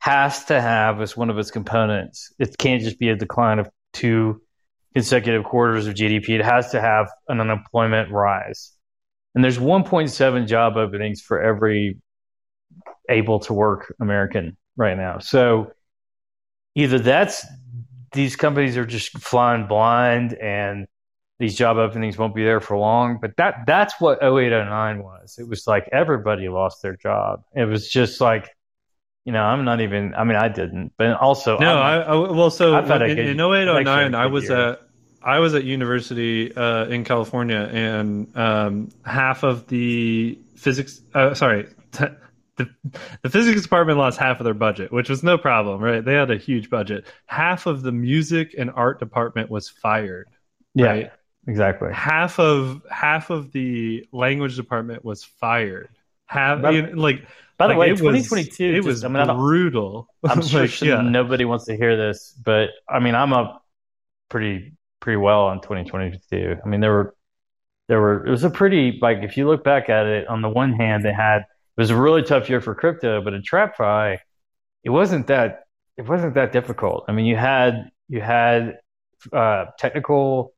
has to have as one of its components. It can't just be a decline of two consecutive quarters of GDP. It has to have an unemployment rise. And there's 1.7 job openings for every able to work American right now. So either that's these companies are just flying blind and these job openings won't be there for long. But that that's what 0809 was. It was like everybody lost their job. It was just like you know, I'm not even. I mean, I didn't, but also no. I, I, well, so in, good, in 08, 09, I was year. at I was at university uh, in California, and um, half of the physics. Uh, sorry. T- the, the physics department lost half of their budget, which was no problem, right? They had a huge budget. Half of the music and art department was fired. Yeah, right? exactly. Half of half of the language department was fired. Have you know, like by the like, way, 2022. Was, it was I mean, brutal. *laughs* I'm sure like, yeah. nobody wants to hear this, but I mean, I'm up pretty pretty well on 2022. I mean, there were there were it was a pretty like if you look back at it. On the one hand, they had it was a really tough year for crypto, but in TradFi, it wasn't that it wasn't that difficult. I mean, you had you had uh, technical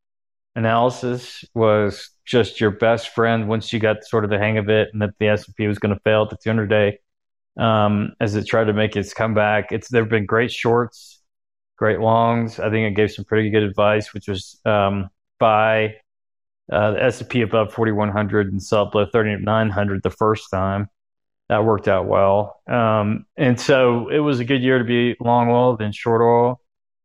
analysis was just your best friend once you got sort of the hang of it, and that the S and P was going to fail at the 200 day um, as it tried to make its comeback. It's there have been great shorts, great longs. I think it gave some pretty good advice, which was um, buy uh, the S and P above 4100 and sell below 3900 the first time. That worked out well, um, and so it was a good year to be long oil than short oil,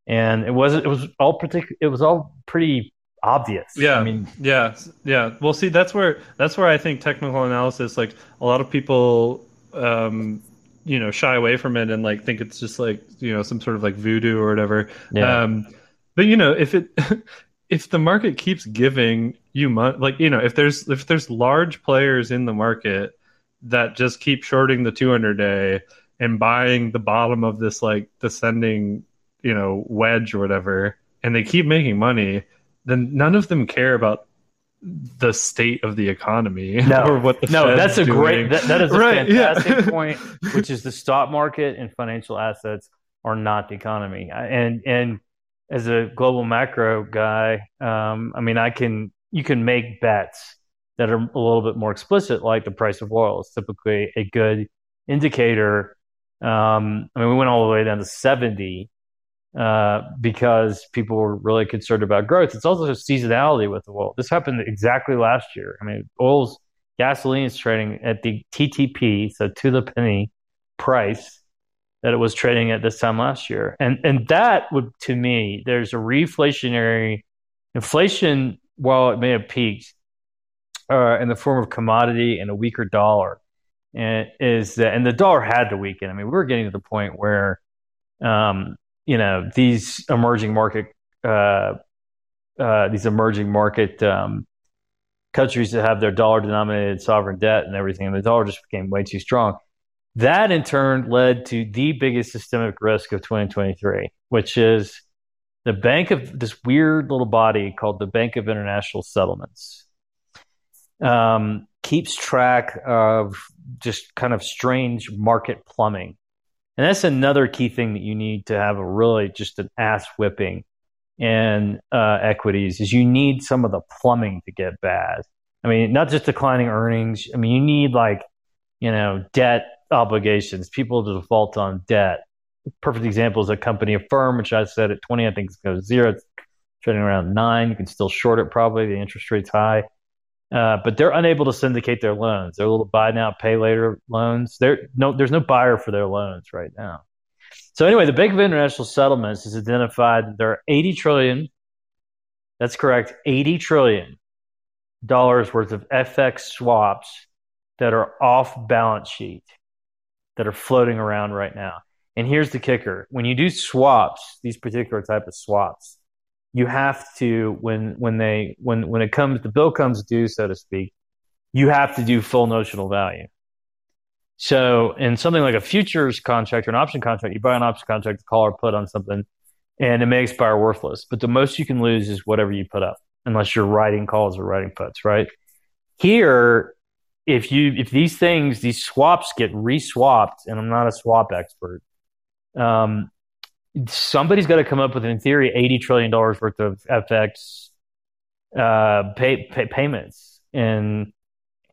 and it wasn't. It was all particular. It was all pretty obvious. Yeah, I mean, yeah, yeah. Well, see, that's where that's where I think technical analysis, like a lot of people, um, you know, shy away from it and like think it's just like you know some sort of like voodoo or whatever. Yeah. Um, but you know, if it *laughs* if the market keeps giving you money, like you know, if there's if there's large players in the market that just keep shorting the 200 day and buying the bottom of this like descending, you know, wedge or whatever, and they keep making money then none of them care about the state of the economy *laughs* no, or what the no Fed's that's a doing. great that, that is a *laughs* Right, yeah. fantastic *laughs* point which is the stock market and financial assets are not the economy and and as a global macro guy um, i mean i can you can make bets that are a little bit more explicit like the price of oil is typically a good indicator um, i mean we went all the way down to 70 uh, because people were really concerned about growth. It's also seasonality with the oil. This happened exactly last year. I mean, oil's gasoline is trading at the TTP, so to the penny price that it was trading at this time last year. And and that would to me, there's a reflationary inflation, while it may have peaked uh, in the form of commodity and a weaker dollar, and is that and the dollar had to weaken. I mean, we were getting to the point where um, you know these emerging market uh, uh, these emerging market um, countries that have their dollar denominated sovereign debt and everything, and the dollar just became way too strong. That in turn led to the biggest systemic risk of 2023, which is the bank of this weird little body called the Bank of International Settlements. Um, keeps track of just kind of strange market plumbing and that's another key thing that you need to have a really just an ass whipping in uh, equities is you need some of the plumbing to get bad. I mean, not just declining earnings. I mean, you need like, you know, debt obligations, people to default on debt. Perfect example is a company, a firm, which I said at 20, I think it's going to zero. It's trading around nine. You can still short it probably. The interest rate's high. Uh, but they're unable to syndicate their loans. They're little buy now, pay later loans. No, there's no buyer for their loans right now. So anyway, the Bank of International Settlements has identified that there are 80 trillion. That's correct, 80 trillion dollars worth of FX swaps that are off balance sheet that are floating around right now. And here's the kicker: when you do swaps, these particular type of swaps, you have to when when they when when it comes the bill comes due so to speak you have to do full notional value. So in something like a futures contract or an option contract you buy an option contract call or put on something and it may expire worthless but the most you can lose is whatever you put up unless you're writing calls or writing puts right? Here if you if these things these swaps get reswapped and i'm not a swap expert um, somebody's got to come up with, in theory, eighty trillion dollars worth of FX uh, pay, pay, payments, and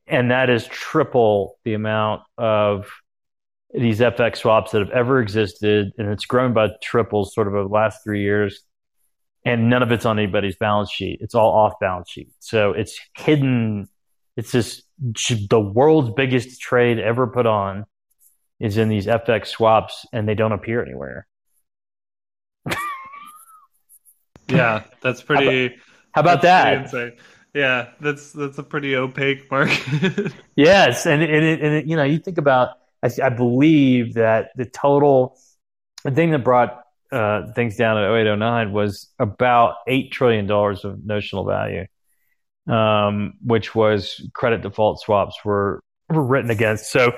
and that is triple the amount of these FX swaps that have ever existed, and it's grown by triples sort of over the last three years. And none of it's on anybody's balance sheet. It's all off balance sheet. So it's hidden. It's just the world's biggest trade ever put on is in these FX swaps, and they don't appear anywhere. Yeah, that's pretty. How about, that's that? pretty. Yeah, that's that's a pretty opaque market. *laughs* Yes, and and, it, and it, you know, you think about. I, I, believe that the total, the thing that brought uh, things down at 0809 was about eight trillion dollars of notional value, um, which was credit default swaps were were written against. So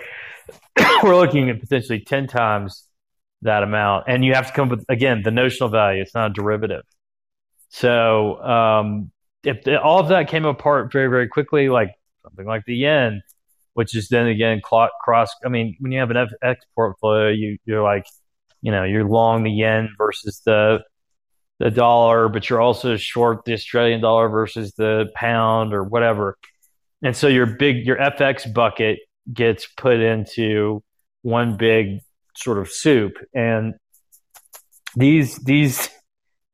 *coughs* we're looking at potentially ten times that amount, and you have to come up with again the notional value. It's not a derivative. So um, if the, all of that came apart very, very quickly, like something like the yen, which is then again cross. I mean, when you have an FX portfolio, you you're like, you know, you're long the yen versus the the dollar, but you're also short the Australian dollar versus the pound or whatever. And so your big your FX bucket gets put into one big sort of soup. And these these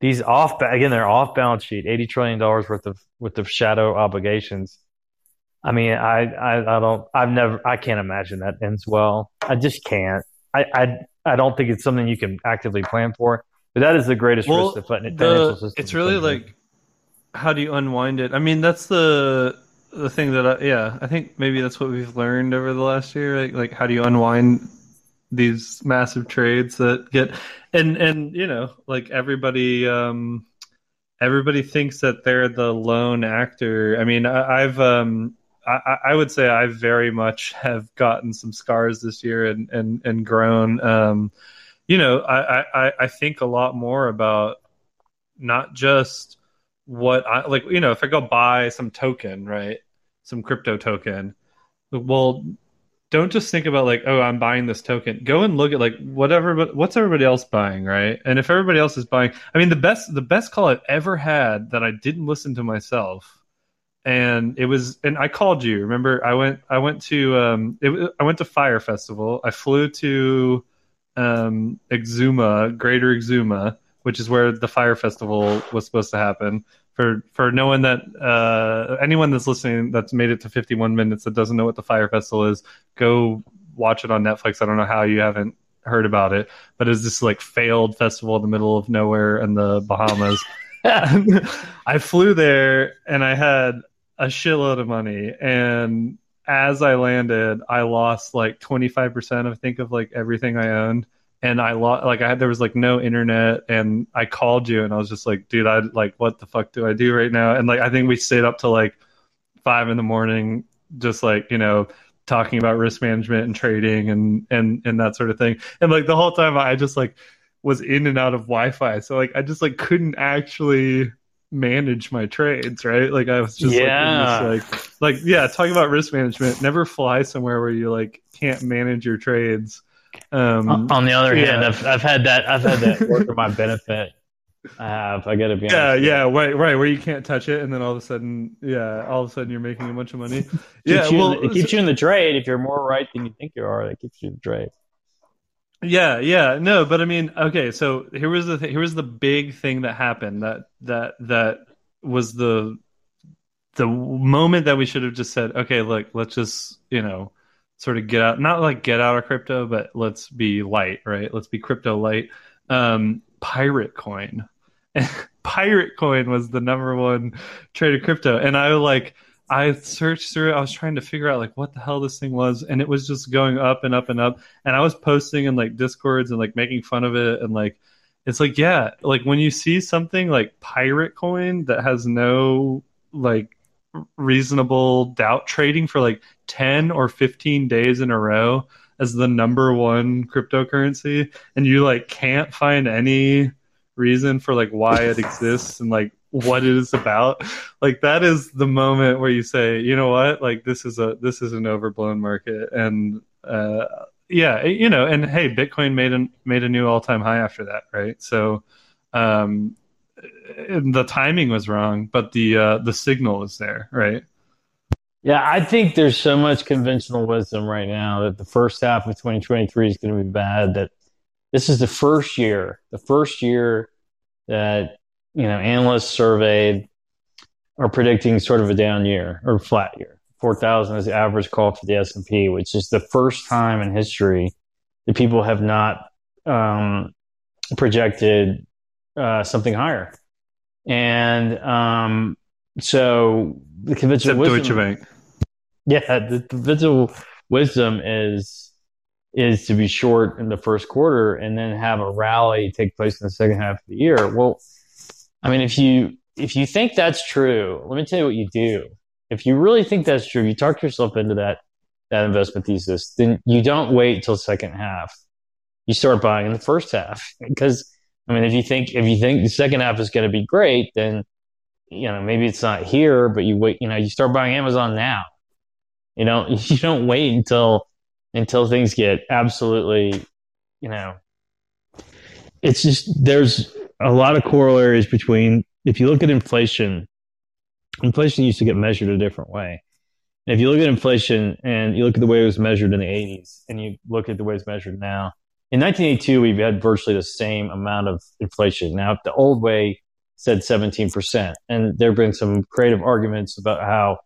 these off again they're off balance sheet, eighty trillion dollars worth of worth of shadow obligations. I mean, I, I I don't I've never I can't imagine that ends well. I just can't. I I I don't think it's something you can actively plan for. But that is the greatest well, risk the financial system. It's really like how do you unwind it? I mean, that's the the thing that I, yeah, I think maybe that's what we've learned over the last year. Like, like how do you unwind these massive trades that get and and you know like everybody um everybody thinks that they're the lone actor. I mean, I, have um I, I would say I very much have gotten some scars this year and and and grown. Um, you know, I, I I think a lot more about not just what I like. You know, if I go buy some token, right, some crypto token, well, don't just think about like, oh, I'm buying this token. Go and look at like whatever, but what's everybody else buying, right? And if everybody else is buying, I mean, the best the best call I've ever had that I didn't listen to myself and it was and I called you. Remember, I went I went to um it, I went to Fire Festival. I flew to um Exuma, Greater Exuma, which is where the Fire Festival was supposed to happen. For for no one that uh anyone that's listening that's made it to 51 minutes that doesn't know what the Fire Festival is, go watch it on Netflix. I don't know how you haven't heard about it, but it's this like failed festival in the middle of nowhere in the Bahamas. *laughs* I flew there and I had a shitload of money and as I landed, I lost like 25% I think of like everything I owned. And I lost like I had there was like no internet and I called you and I was just like, dude, I like what the fuck do I do right now? And like I think we stayed up till like five in the morning, just like, you know, talking about risk management and trading and and and that sort of thing. And like the whole time I just like was in and out of Wi-Fi. So like I just like couldn't actually manage my trades, right? Like I was just yeah. like, this, like, like yeah, talking about risk management. Never fly somewhere where you like can't manage your trades. Um, On the other yeah. hand, I've I've had that I've had that work for my benefit. I have. I got to be honest. Yeah, yeah, right, right. Where you can't touch it, and then all of a sudden, yeah, all of a sudden you're making a bunch of money. yeah, well, it keeps you in the trade. If you're more right than you think you are, that keeps you in the trade. Yeah, yeah, no, but I mean, okay, so here was the th- here was the big thing that happened that that that was the the moment that we should have just said, okay, look, let's just you know sort of get out, not like get out of crypto, but let's be light, right? Let's be crypto light. Um, Pirate Coin, *laughs* Pirate Coin was the number one trade of crypto, and I like I searched through it. I was trying to figure out like what the hell this thing was, and it was just going up and up and up. And I was posting in like discords and like making fun of it, and like it's like yeah, like when you see something like pirate coin that has no like reasonable doubt trading for like 10 or 15 days in a row as the number one cryptocurrency and you like can't find any reason for like why it exists and like what it is about. Like that is the moment where you say you know what? Like this is a this is an overblown market. And uh yeah you know and hey bitcoin made a made a new all-time high after that right? So um the timing was wrong but the uh the signal is there right yeah i think there's so much conventional wisdom right now that the first half of 2023 is going to be bad that this is the first year the first year that you know, analysts surveyed are predicting sort of a down year or flat year. 4,000 is the average call for the S&P, which is the first time in history that people have not um, projected uh, something higher. And um, so the conventional wisdom, Deutsche Bank. Yeah, the conventional wisdom is is to be short in the first quarter and then have a rally take place in the second half of the year. Well, I mean, if you if you think that's true, let me tell you what you do. If you really think that's true, you talk yourself into that that investment thesis. Then you don't wait till second half. You start buying in the first half because I mean, if you think if you think the second half is going to be great, then you know maybe it's not here, but you wait. You know, you start buying Amazon now. You know, *laughs* you don't wait until until things get absolutely, you know, it's just there's a lot of corollaries between if you look at inflation, inflation used to get measured a different way. And if you look at inflation and you look at the way it was measured in the 80s and you look at the way it's measured now, in 1982, we've had virtually the same amount of inflation. Now, the old way said 17%, and there have been some creative arguments about how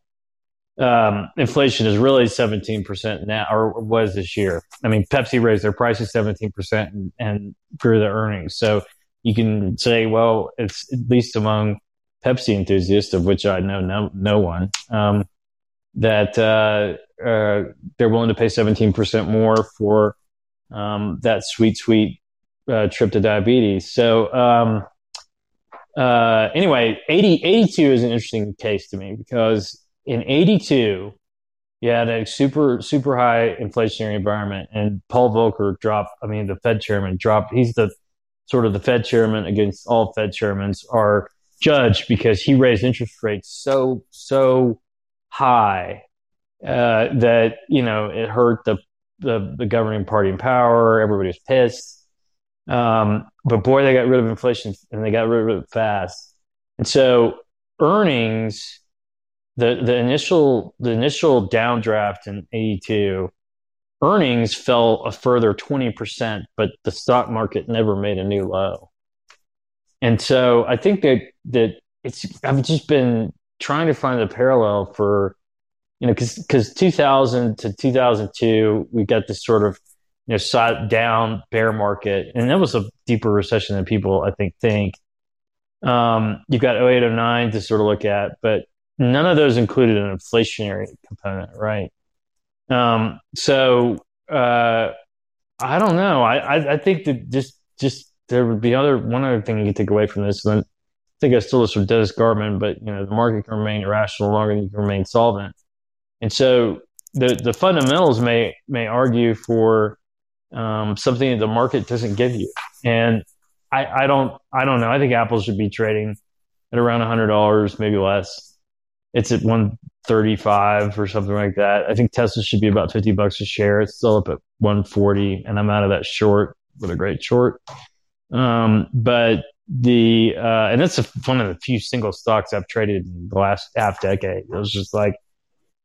um, inflation is really 17% now, or was this year. I mean, Pepsi raised their prices 17% and, and grew their earnings. So you can say, well, it's at least among Pepsi enthusiasts, of which I know no, no one, um, that uh, uh, they're willing to pay 17% more for um, that sweet, sweet uh, trip to diabetes. So, um, uh, anyway, 80, 82 is an interesting case to me because in 82, you had a super, super high inflationary environment, and Paul Volcker dropped, I mean, the Fed chairman dropped, he's the sort of the Fed chairman against all Fed chairmen are judged because he raised interest rates so, so high uh, that, you know, it hurt the, the, the governing party in power. Everybody was pissed. Um, but boy, they got rid of inflation and they got rid of it fast. And so earnings, the, the initial, the initial downdraft in 82, earnings fell a further 20%, but the stock market never made a new low. And so I think that, that it's, I've just been trying to find a parallel for, you know, cause, cause 2000 to 2002, we got this sort of, you know, side down bear market. And that was a deeper recession than people, I think, think. Um, you've got 08, 09 to sort of look at, but none of those included an inflationary component, right? Um, so uh, I don't know. I, I, I think that just just there would be other one other thing you could take away from this. And I think I still this from Dennis Gartman, but you know the market can remain irrational longer than you can remain solvent. And so the the fundamentals may may argue for um, something that the market doesn't give you. And I, I don't I don't know. I think Apple should be trading at around hundred dollars, maybe less. It's at 135 or something like that. I think Tesla should be about 50 bucks a share. It's still up at 140 and I'm out of that short with a great short. Um, but the, uh, and that's a, one of the few single stocks I've traded in the last half decade. It was just like,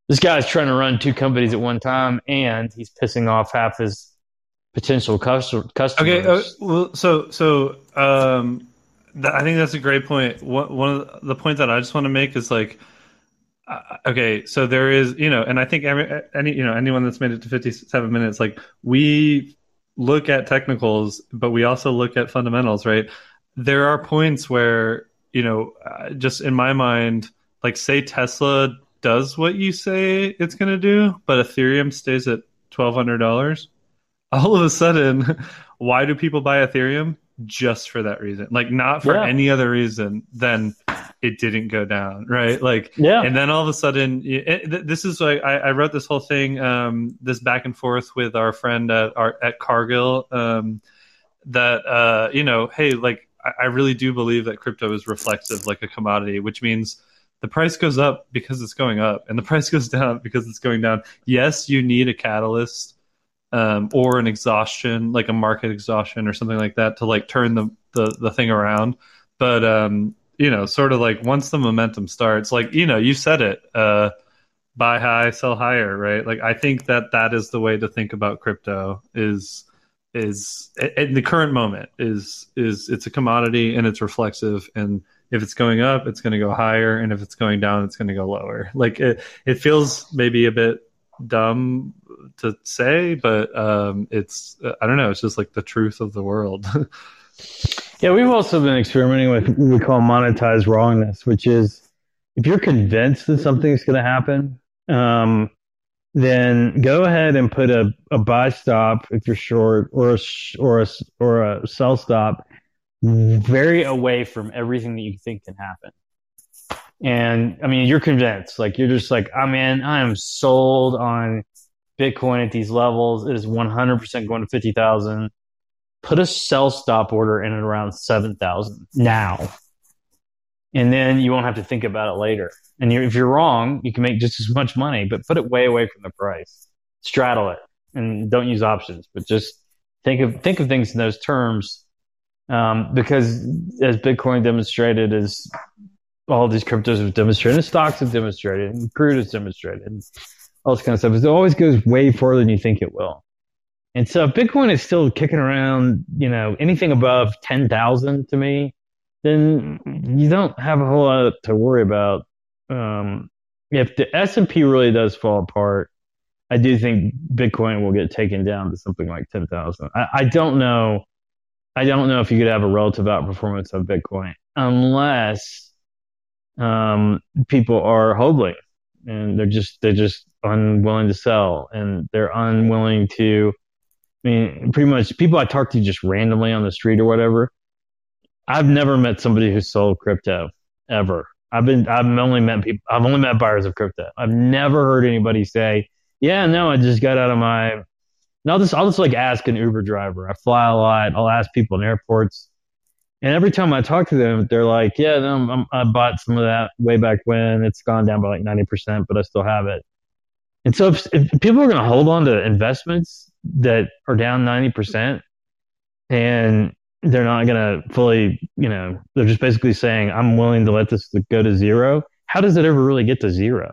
this guy's trying to run two companies at one time and he's pissing off half his potential customers. Okay. Uh, well, so, so, um, th- I think that's a great point. One, one of the points that I just want to make is like, uh, okay, so there is, you know, and I think every, any, you know, anyone that's made it to 57 minutes, like we look at technicals, but we also look at fundamentals, right? There are points where, you know, uh, just in my mind, like say Tesla does what you say it's going to do, but Ethereum stays at $1,200. All of a sudden, *laughs* why do people buy Ethereum? Just for that reason, like not for yeah. any other reason than it didn't go down, right? Like, yeah. And then all of a sudden, it, this is like I, I, wrote this whole thing, um, this back and forth with our friend at our, at Cargill, um, that uh, you know, hey, like I, I really do believe that crypto is reflexive, like a commodity, which means the price goes up because it's going up, and the *laughs* price goes down because it's going down. Yes, you need a catalyst. Um, or an exhaustion, like a market exhaustion or something like that, to like turn the the, the thing around. But um, you know, sort of like once the momentum starts, like you know, you said it, uh, buy high, sell higher, right? Like I think that that is the way to think about crypto. Is is in the current moment is is it's a commodity and it's reflexive and if it's going up it's going to go higher and if it's going down it's going to go lower like it it feels maybe a bit dumb to say but um it's i don't know it's just like the truth of the world *laughs* Yeah, we've also been experimenting with what we call monetized wrongness, which is if you're convinced that something's going to happen, um, then go ahead and put a, a buy stop if you're short or a, or a, or a sell stop very away from everything that you think can happen. And I mean, you're convinced, like you're just like, I'm in, I am sold on Bitcoin at these levels. It is 100% going to 50,000 put a sell stop order in at around 7,000 now. And then you won't have to think about it later. And you're, if you're wrong, you can make just as much money, but put it way away from the price. Straddle it and don't use options, but just think of, think of things in those terms. um, because as Bitcoin demonstrated, as all these cryptos have demonstrated, stocks have demonstrated, and crude has demonstrated, and all this kind of stuff, it always goes way further than you think it will. And so if Bitcoin is still kicking around, you know, anything above 10,000 to me, then you don't have a whole lot to worry about. Um, if the S&P really does fall apart, I do think Bitcoin will get taken down to something like 10,000. I, I don't know. I don't know if you could have a relative outperformance of Bitcoin unless um, people are holding and they're just they're just unwilling to sell and they're unwilling to I mean, pretty much people I talk to just randomly on the street or whatever. I've never met somebody who sold crypto ever. I've been, I've only met people, I've only met buyers of crypto. I've never heard anybody say, yeah, no, I just got out of my, I'll just, I'll just like ask an Uber driver. I fly a lot. I'll ask people in airports. And every time I talk to them, they're like, yeah, I'm, i bought some of that way back when. It's gone down by like 90%, but I still have it. And so if, if people are going to hold on to investments that are down 90% and they're not going to fully, you know, they're just basically saying, I'm willing to let this go to zero. How does it ever really get to zero?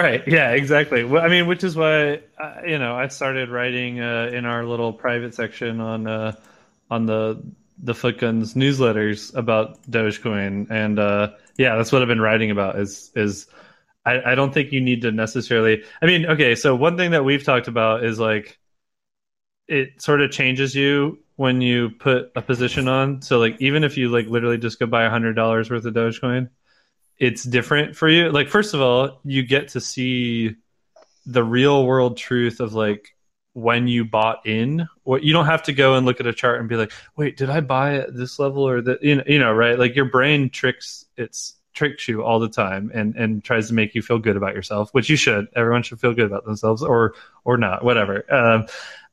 Right. Yeah, exactly. Well, I mean, which is why, uh, you know, I started writing uh, in our little private section on, uh, on the, the Foot Guns newsletters about Dogecoin. And, uh, yeah, that's what I've been writing about is, is, I, I don't think you need to necessarily. I mean, okay, so one thing that we've talked about is like it sort of changes you when you put a position on. So like even if you like literally just go buy a hundred dollars worth of Dogecoin, it's different for you. Like first of all, you get to see the real world truth of like when you bought in what you don't have to go and look at a chart and be like wait did i buy at this level or that you know, you know right like your brain tricks its tricks you all the time and and tries to make you feel good about yourself, which you should. Everyone should feel good about themselves, or or not, whatever. Um,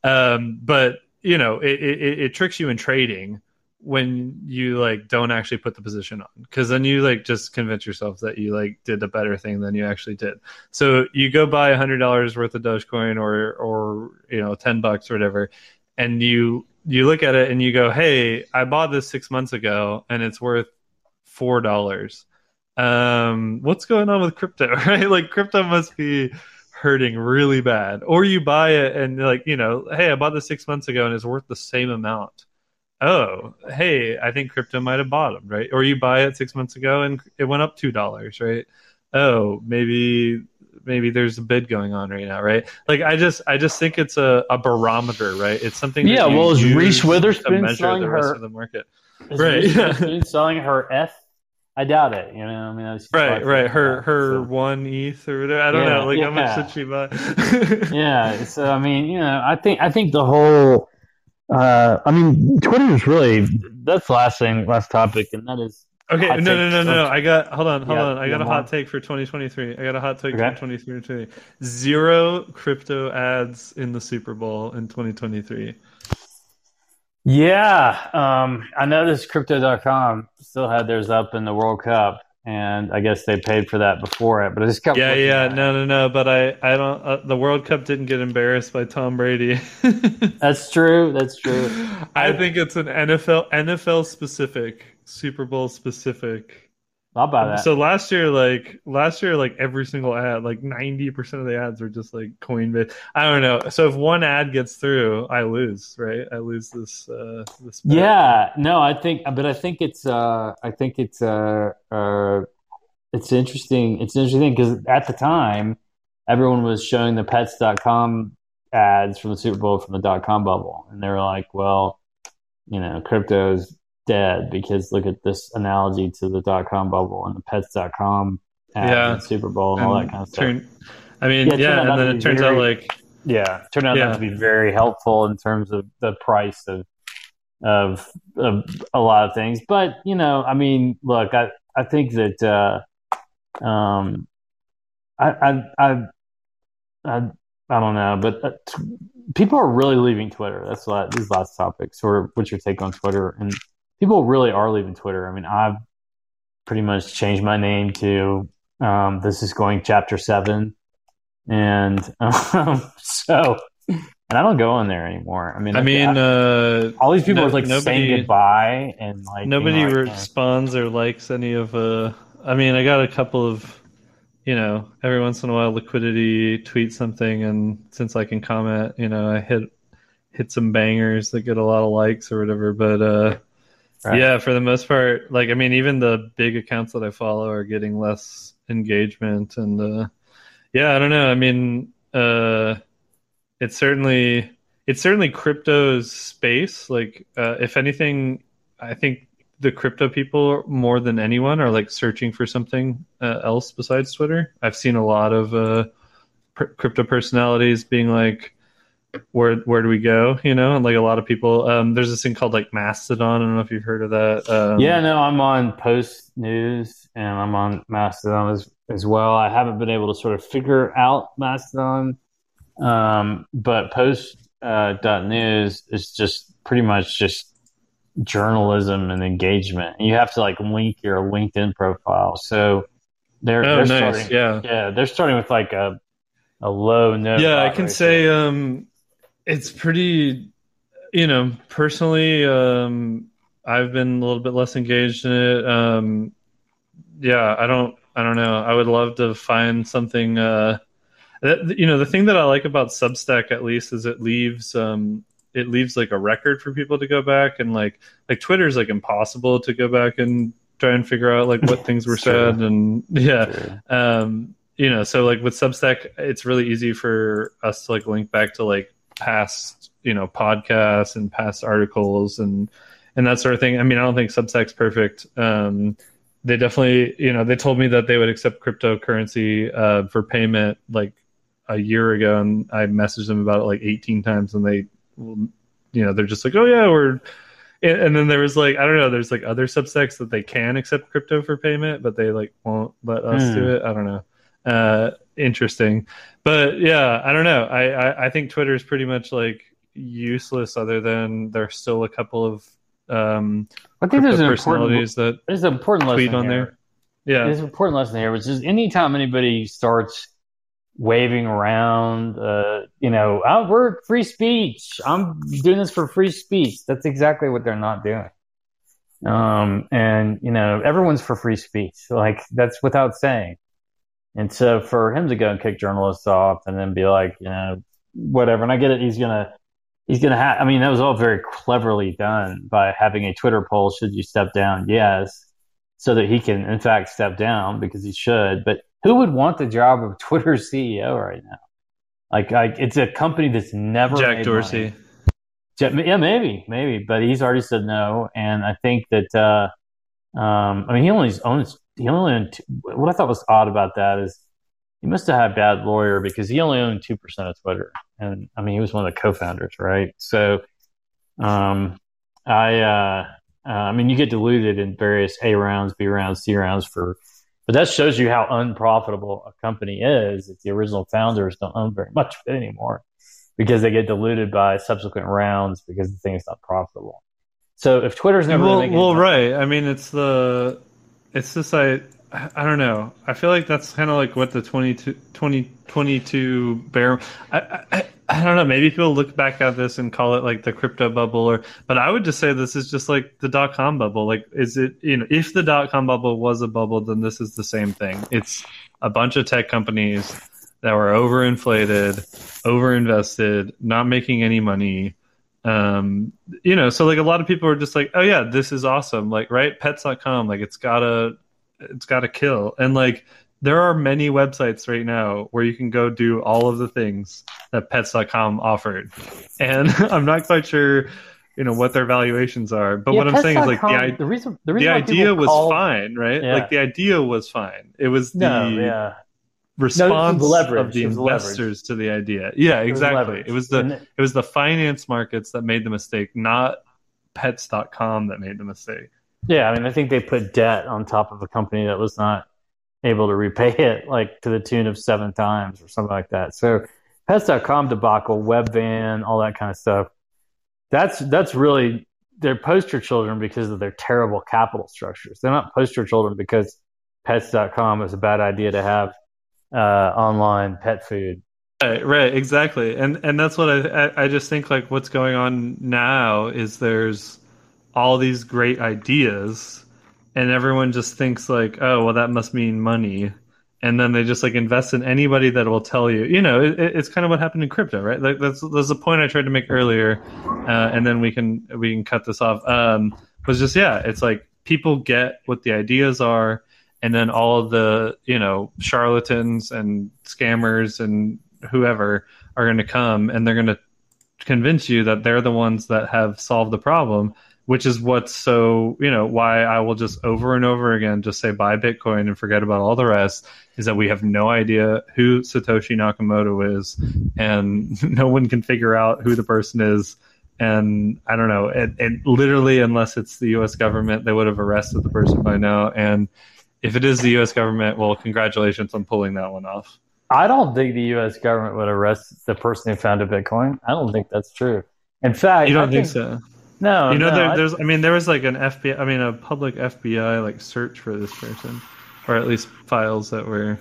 um, but you know, it, it, it tricks you in trading when you like don't actually put the position on because then you like just convince yourself that you like did a better thing than you actually did so you go buy a hundred dollars worth of dogecoin or or you know 10 bucks or whatever and you you look at it and you go hey i bought this six months ago and it's worth four dollars um, what's going on with crypto, *laughs* right? Like crypto must be hurting really bad. Or you buy it and like, you know, hey, I bought this six months ago and it's worth the same amount. Oh, hey, I think crypto might have bottomed, right? Or you buy it six months ago and it went up two dollars, right? Oh, maybe maybe there's a bid going on right now, right? Like I just I just think it's a, a barometer, right? It's something. Yeah, well, is Reese *laughs* Witherspoon selling the her of the market? Right, Reese selling her ETH I doubt it. You know, I mean, right, right. Her her so. one ETH or whatever. I don't yeah, know. Like yeah. how much did she buy? *laughs* yeah. So I mean, you know, I think I think the whole. Uh, I mean, Twitter is really that's the last thing, last topic, and that is. Okay, no, no, no, no, no. I got hold on, hold yeah, on. I got a hot take for 2023. I got a hot take okay. for 2023. Zero crypto ads in the Super Bowl in 2023. Yeah, um, I know noticed Crypto.com still had theirs up in the World Cup, and I guess they paid for that before it. But I just kept yeah, yeah, no, no, no. But I, I don't. Uh, the World Cup didn't get embarrassed by Tom Brady. *laughs* that's true. That's true. I, I think it's an NFL NFL specific Super Bowl specific I'll buy. So last year, like last year, like every single ad, like ninety percent of the ads were just like Coinbase. I don't know. So if one ad gets through, I lose, right? I lose this. Uh, this. Yeah, no, I think, but I think it's, uh, I think it's, uh, uh, it's interesting. It's interesting because at the time, everyone was showing the Pets.com ads from the Super Bowl from the dot com bubble, and they were like, well, you know, crypto's dead because look at this analogy to the dot com bubble and the pets.com yeah. and Super Bowl and, and, all that kind of stuff. I mean, yeah, yeah and then it turns very, out like yeah, turned out yeah. to be very helpful in terms of the price of, of of a lot of things. But you know, I mean, look, I I think that uh, um, I I I I, I don't know, but uh, t- people are really leaving Twitter. That's what these last topics. Or what's your take on Twitter? And people really are leaving Twitter. I mean, I've pretty much changed my name to um, this is going chapter seven, and *laughs* um, so and I don't go on there anymore. I mean, I mean, I, uh, all these people no- are like nobody- saying goodbye and like nobody being like, responds or likes any of. Uh, I mean, I got a couple of, you know, every once in a while, liquidity tweet something, and since I can comment, you know, I hit hit some bangers that get a lot of likes or whatever. But uh, Right. yeah, for the most part, like I mean, even the big accounts that I follow are getting less engagement, and uh, yeah, I don't know. I mean, uh, it's certainly it's certainly crypto's space. Like, uh, if anything, I think the crypto people more than anyone are like searching for something uh, else besides Twitter. I've seen a lot of uh, pr- crypto personalities being like, "Where where do we go?" You know, and like a lot of people. Um, there's this thing called like Mastodon. I don't know if you've heard of that. Um, yeah, no, I'm on Post News and I'm on Mastodon as as well. I haven't been able to sort of figure out Mastodon, um, but Post uh, dot News is just pretty much just journalism and engagement. You have to like link your LinkedIn profile, so they're Oh, they're nice. starting. Yeah. Yeah, they're starting with like a a low no. yeah i can say um it's pretty you know personally um i've been a little bit less engaged in it. Um yeah i don't i don't know. I would love to find something uh that, you know the thing that i like about substack at least is it leaves um it leaves like a record for people to go back and like like twitter's like impossible to go back and try and figure out like what things were *laughs* said and yeah. Um you know so like with substack it's really easy for us to like link back to like past you know podcasts and past articles and and that sort of thing i mean i don't think substack's perfect um they definitely you know they told me that they would accept cryptocurrency uh for payment like a year ago and i messaged them about it like 18 times and they you know they're just like oh yeah we're and, and then there was like I don't know. There's like other substacks that they can accept crypto for payment, but they like won't let us Hmm. do it. I don't know. Uh, interesting, but yeah, I don't know. I, I I think Twitter is pretty much like useless, other than there's still a couple of um, I think there's an important personalities that there's an important lesson on here. there. Yeah, There's an important lesson here, which is anytime anybody starts waving around, uh, you know, oh, we're free speech. I'm doing this for free speech. That's exactly what they're not doing. Um, and you know, everyone's for free speech. Like that's without saying. And so for him to go and kick journalists off and then be like, you know, whatever. And I get it. He's gonna, he's gonna have. I mean, that was all very cleverly done by having a Twitter poll. Should you step down? Yes so that he can in fact step down because he should. But who would want the job of *laughs* Twitter CEO right now? Like, like it's a company that's never Jack Dorsey. money. Yeah, maybe, maybe, but he's already said no, and I think that. Uh, um, I mean, he only owns. He only owned. Two, what I thought was odd about that is he must have had a bad lawyer because he only owned two percent of Twitter, and I mean, he was one of the co-founders, right? So, um, I. Uh, uh, I mean, you get diluted in various A rounds, B rounds, C rounds for, but that shows you how unprofitable a company is. If the original founders don't own very much of it anymore because they get diluted by subsequent rounds because the thing is not profitable. So if Twitter's never well, well, money- right. I mean, it's the, it's just I, I don't know. I feel like that's kind of like what the 22, 2022 bear. I, I, I don't know. Maybe people look back at this and call it like the crypto bubble, or. But I would just say this is just like the dot com bubble. Like, is it? You know, if the dot com bubble was a bubble, then this is the same thing. It's a bunch of tech companies that were overinflated, overinvested, not making any money um you know so like a lot of people are just like oh yeah this is awesome. Like right? Pets.com like it's gotta it's gotta kill. And like there are many websites right now where you can go do all of the things that pets.com offered. And *laughs* i'm not quite sure you know what their valuations are but Yeah, what i'm saying is like the, i- the reason the the reason why idea was fine right? Yeah. like the idea was fine. It was the No, yeah, response leverage. of the investors to the idea yeah exactly it was the And it was the finance markets that made the mistake, not pets.com that made the mistake. Yeah, I mean, I think they put debt on top of a company that was not able to repay it, like to the tune of seven times or something like that. So, Pets.com debacle, Webvan, all that kind of stuff. That's that's really they're poster children because of their terrible capital structures. They're not poster children because Pets.com is a bad idea to have uh, online pet food. Right, right, exactly, and and that's what I, I I just think like what's going on now is there's all these great ideas, and everyone just thinks like, oh, well, that must mean money, and then they just like invest in anybody that will tell you. You know, it, it's kind of what happened in crypto, right? Like that's that's the point I tried to make earlier, uh, and then we can we can cut this off. Um, was just yeah, it's like people get what the ideas are and then all of the you know charlatans and scammers and whoever are going to come and they're going to convince you that they're the ones that have solved the problem which is what's so you know why i will just over and over again just say buy bitcoin and forget about all the rest is that we have no idea who satoshi nakamoto is and *laughs* no one can figure out who the person is. And i don't know it literally unless it's the us government they would have arrested the person by now. And if it is the us government well congratulations on pulling that one off I don't think the U.S. government would arrest the person who founded Bitcoin. I don't think that's true. In fact, you don't think, think, so? No, you know, no, there, I, there's. I mean, there was like an FBI. I mean, a public FBI like search for this person, or at least files that were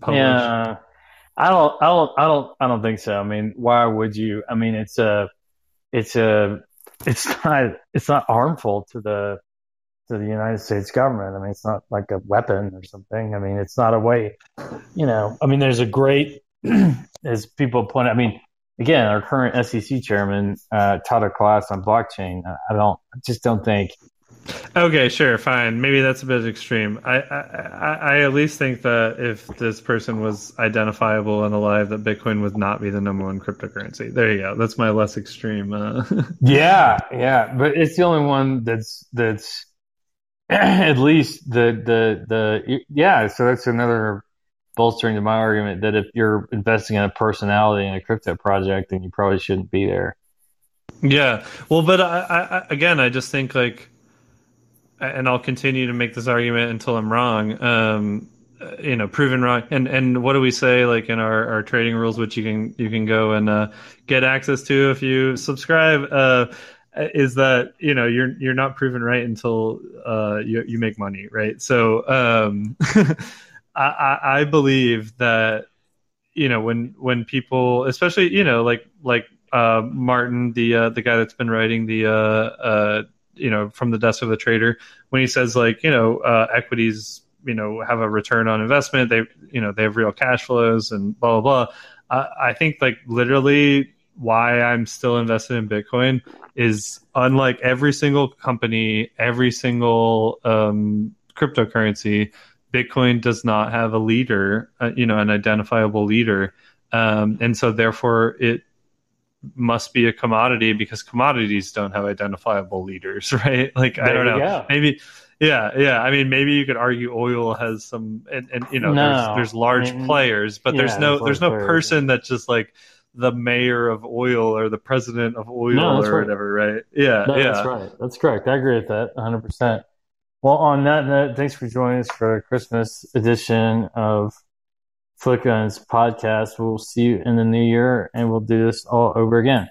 published. Yeah, I don't. I don't. I don't. I don't think so. I mean, why would you? I mean, it's a. It's a. It's not. It's not harmful to the to the United States government. I mean, it's not like a weapon or something. I mean, it's not a way, you know. I mean, there's a great, *clears throat* as people point. I mean, again, our current SEC chairman uh, taught a class on blockchain. I don't, I just don't think. Okay, sure, fine. Maybe that's a bit extreme. I, I, I at least think that if this person was identifiable and alive, that Bitcoin would not be the number one cryptocurrency. There you go. That's my less extreme. Uh... *laughs* yeah, yeah, but it's the only one that's that's *clears throat* at least the the the yeah. So that's another bolstering to my argument that if you're investing in a personality in a crypto project, then you probably shouldn't be there. Yeah, well, but I, I again, I just think like, and I'll continue to make this argument until I'm wrong. Um, you know, proven wrong. And and what do we say like in our, our trading rules, which you can you can go and uh, get access to if you subscribe. Uh, is that you know you're you're not proven right until uh, you you make money, right? So um, *laughs* I, I believe that you know when when people, especially you know like like uh, Martin, the uh, the guy that's been writing the uh, uh, you know from the desk of the trader, when he says like you know uh, equities you know have a return on investment, they you know they have real cash flows and blah blah blah. I, I think like literally why I'm still invested in Bitcoin is unlike every single company, every single um, cryptocurrency, Bitcoin does not have a leader, uh, you know, an identifiable leader. Um, and so therefore it must be a commodity because commodities don't have identifiable leaders, *laughs* right? Like, there I don't know. Go. Maybe, yeah, yeah. I mean, maybe you could argue oil has some, and, and you know, no. there's, there's large I mean, players, but yeah, there's no, there's, no players. person that just like, the mayor of oil or the president of oil no, or right. whatever, right? Yeah, no, yeah. That's right. That's correct. I agree with that 100%. Well, on that note, thanks for joining us for the Christmas edition of Foot Guns podcast. We'll see you in the new year and we'll do this all over again.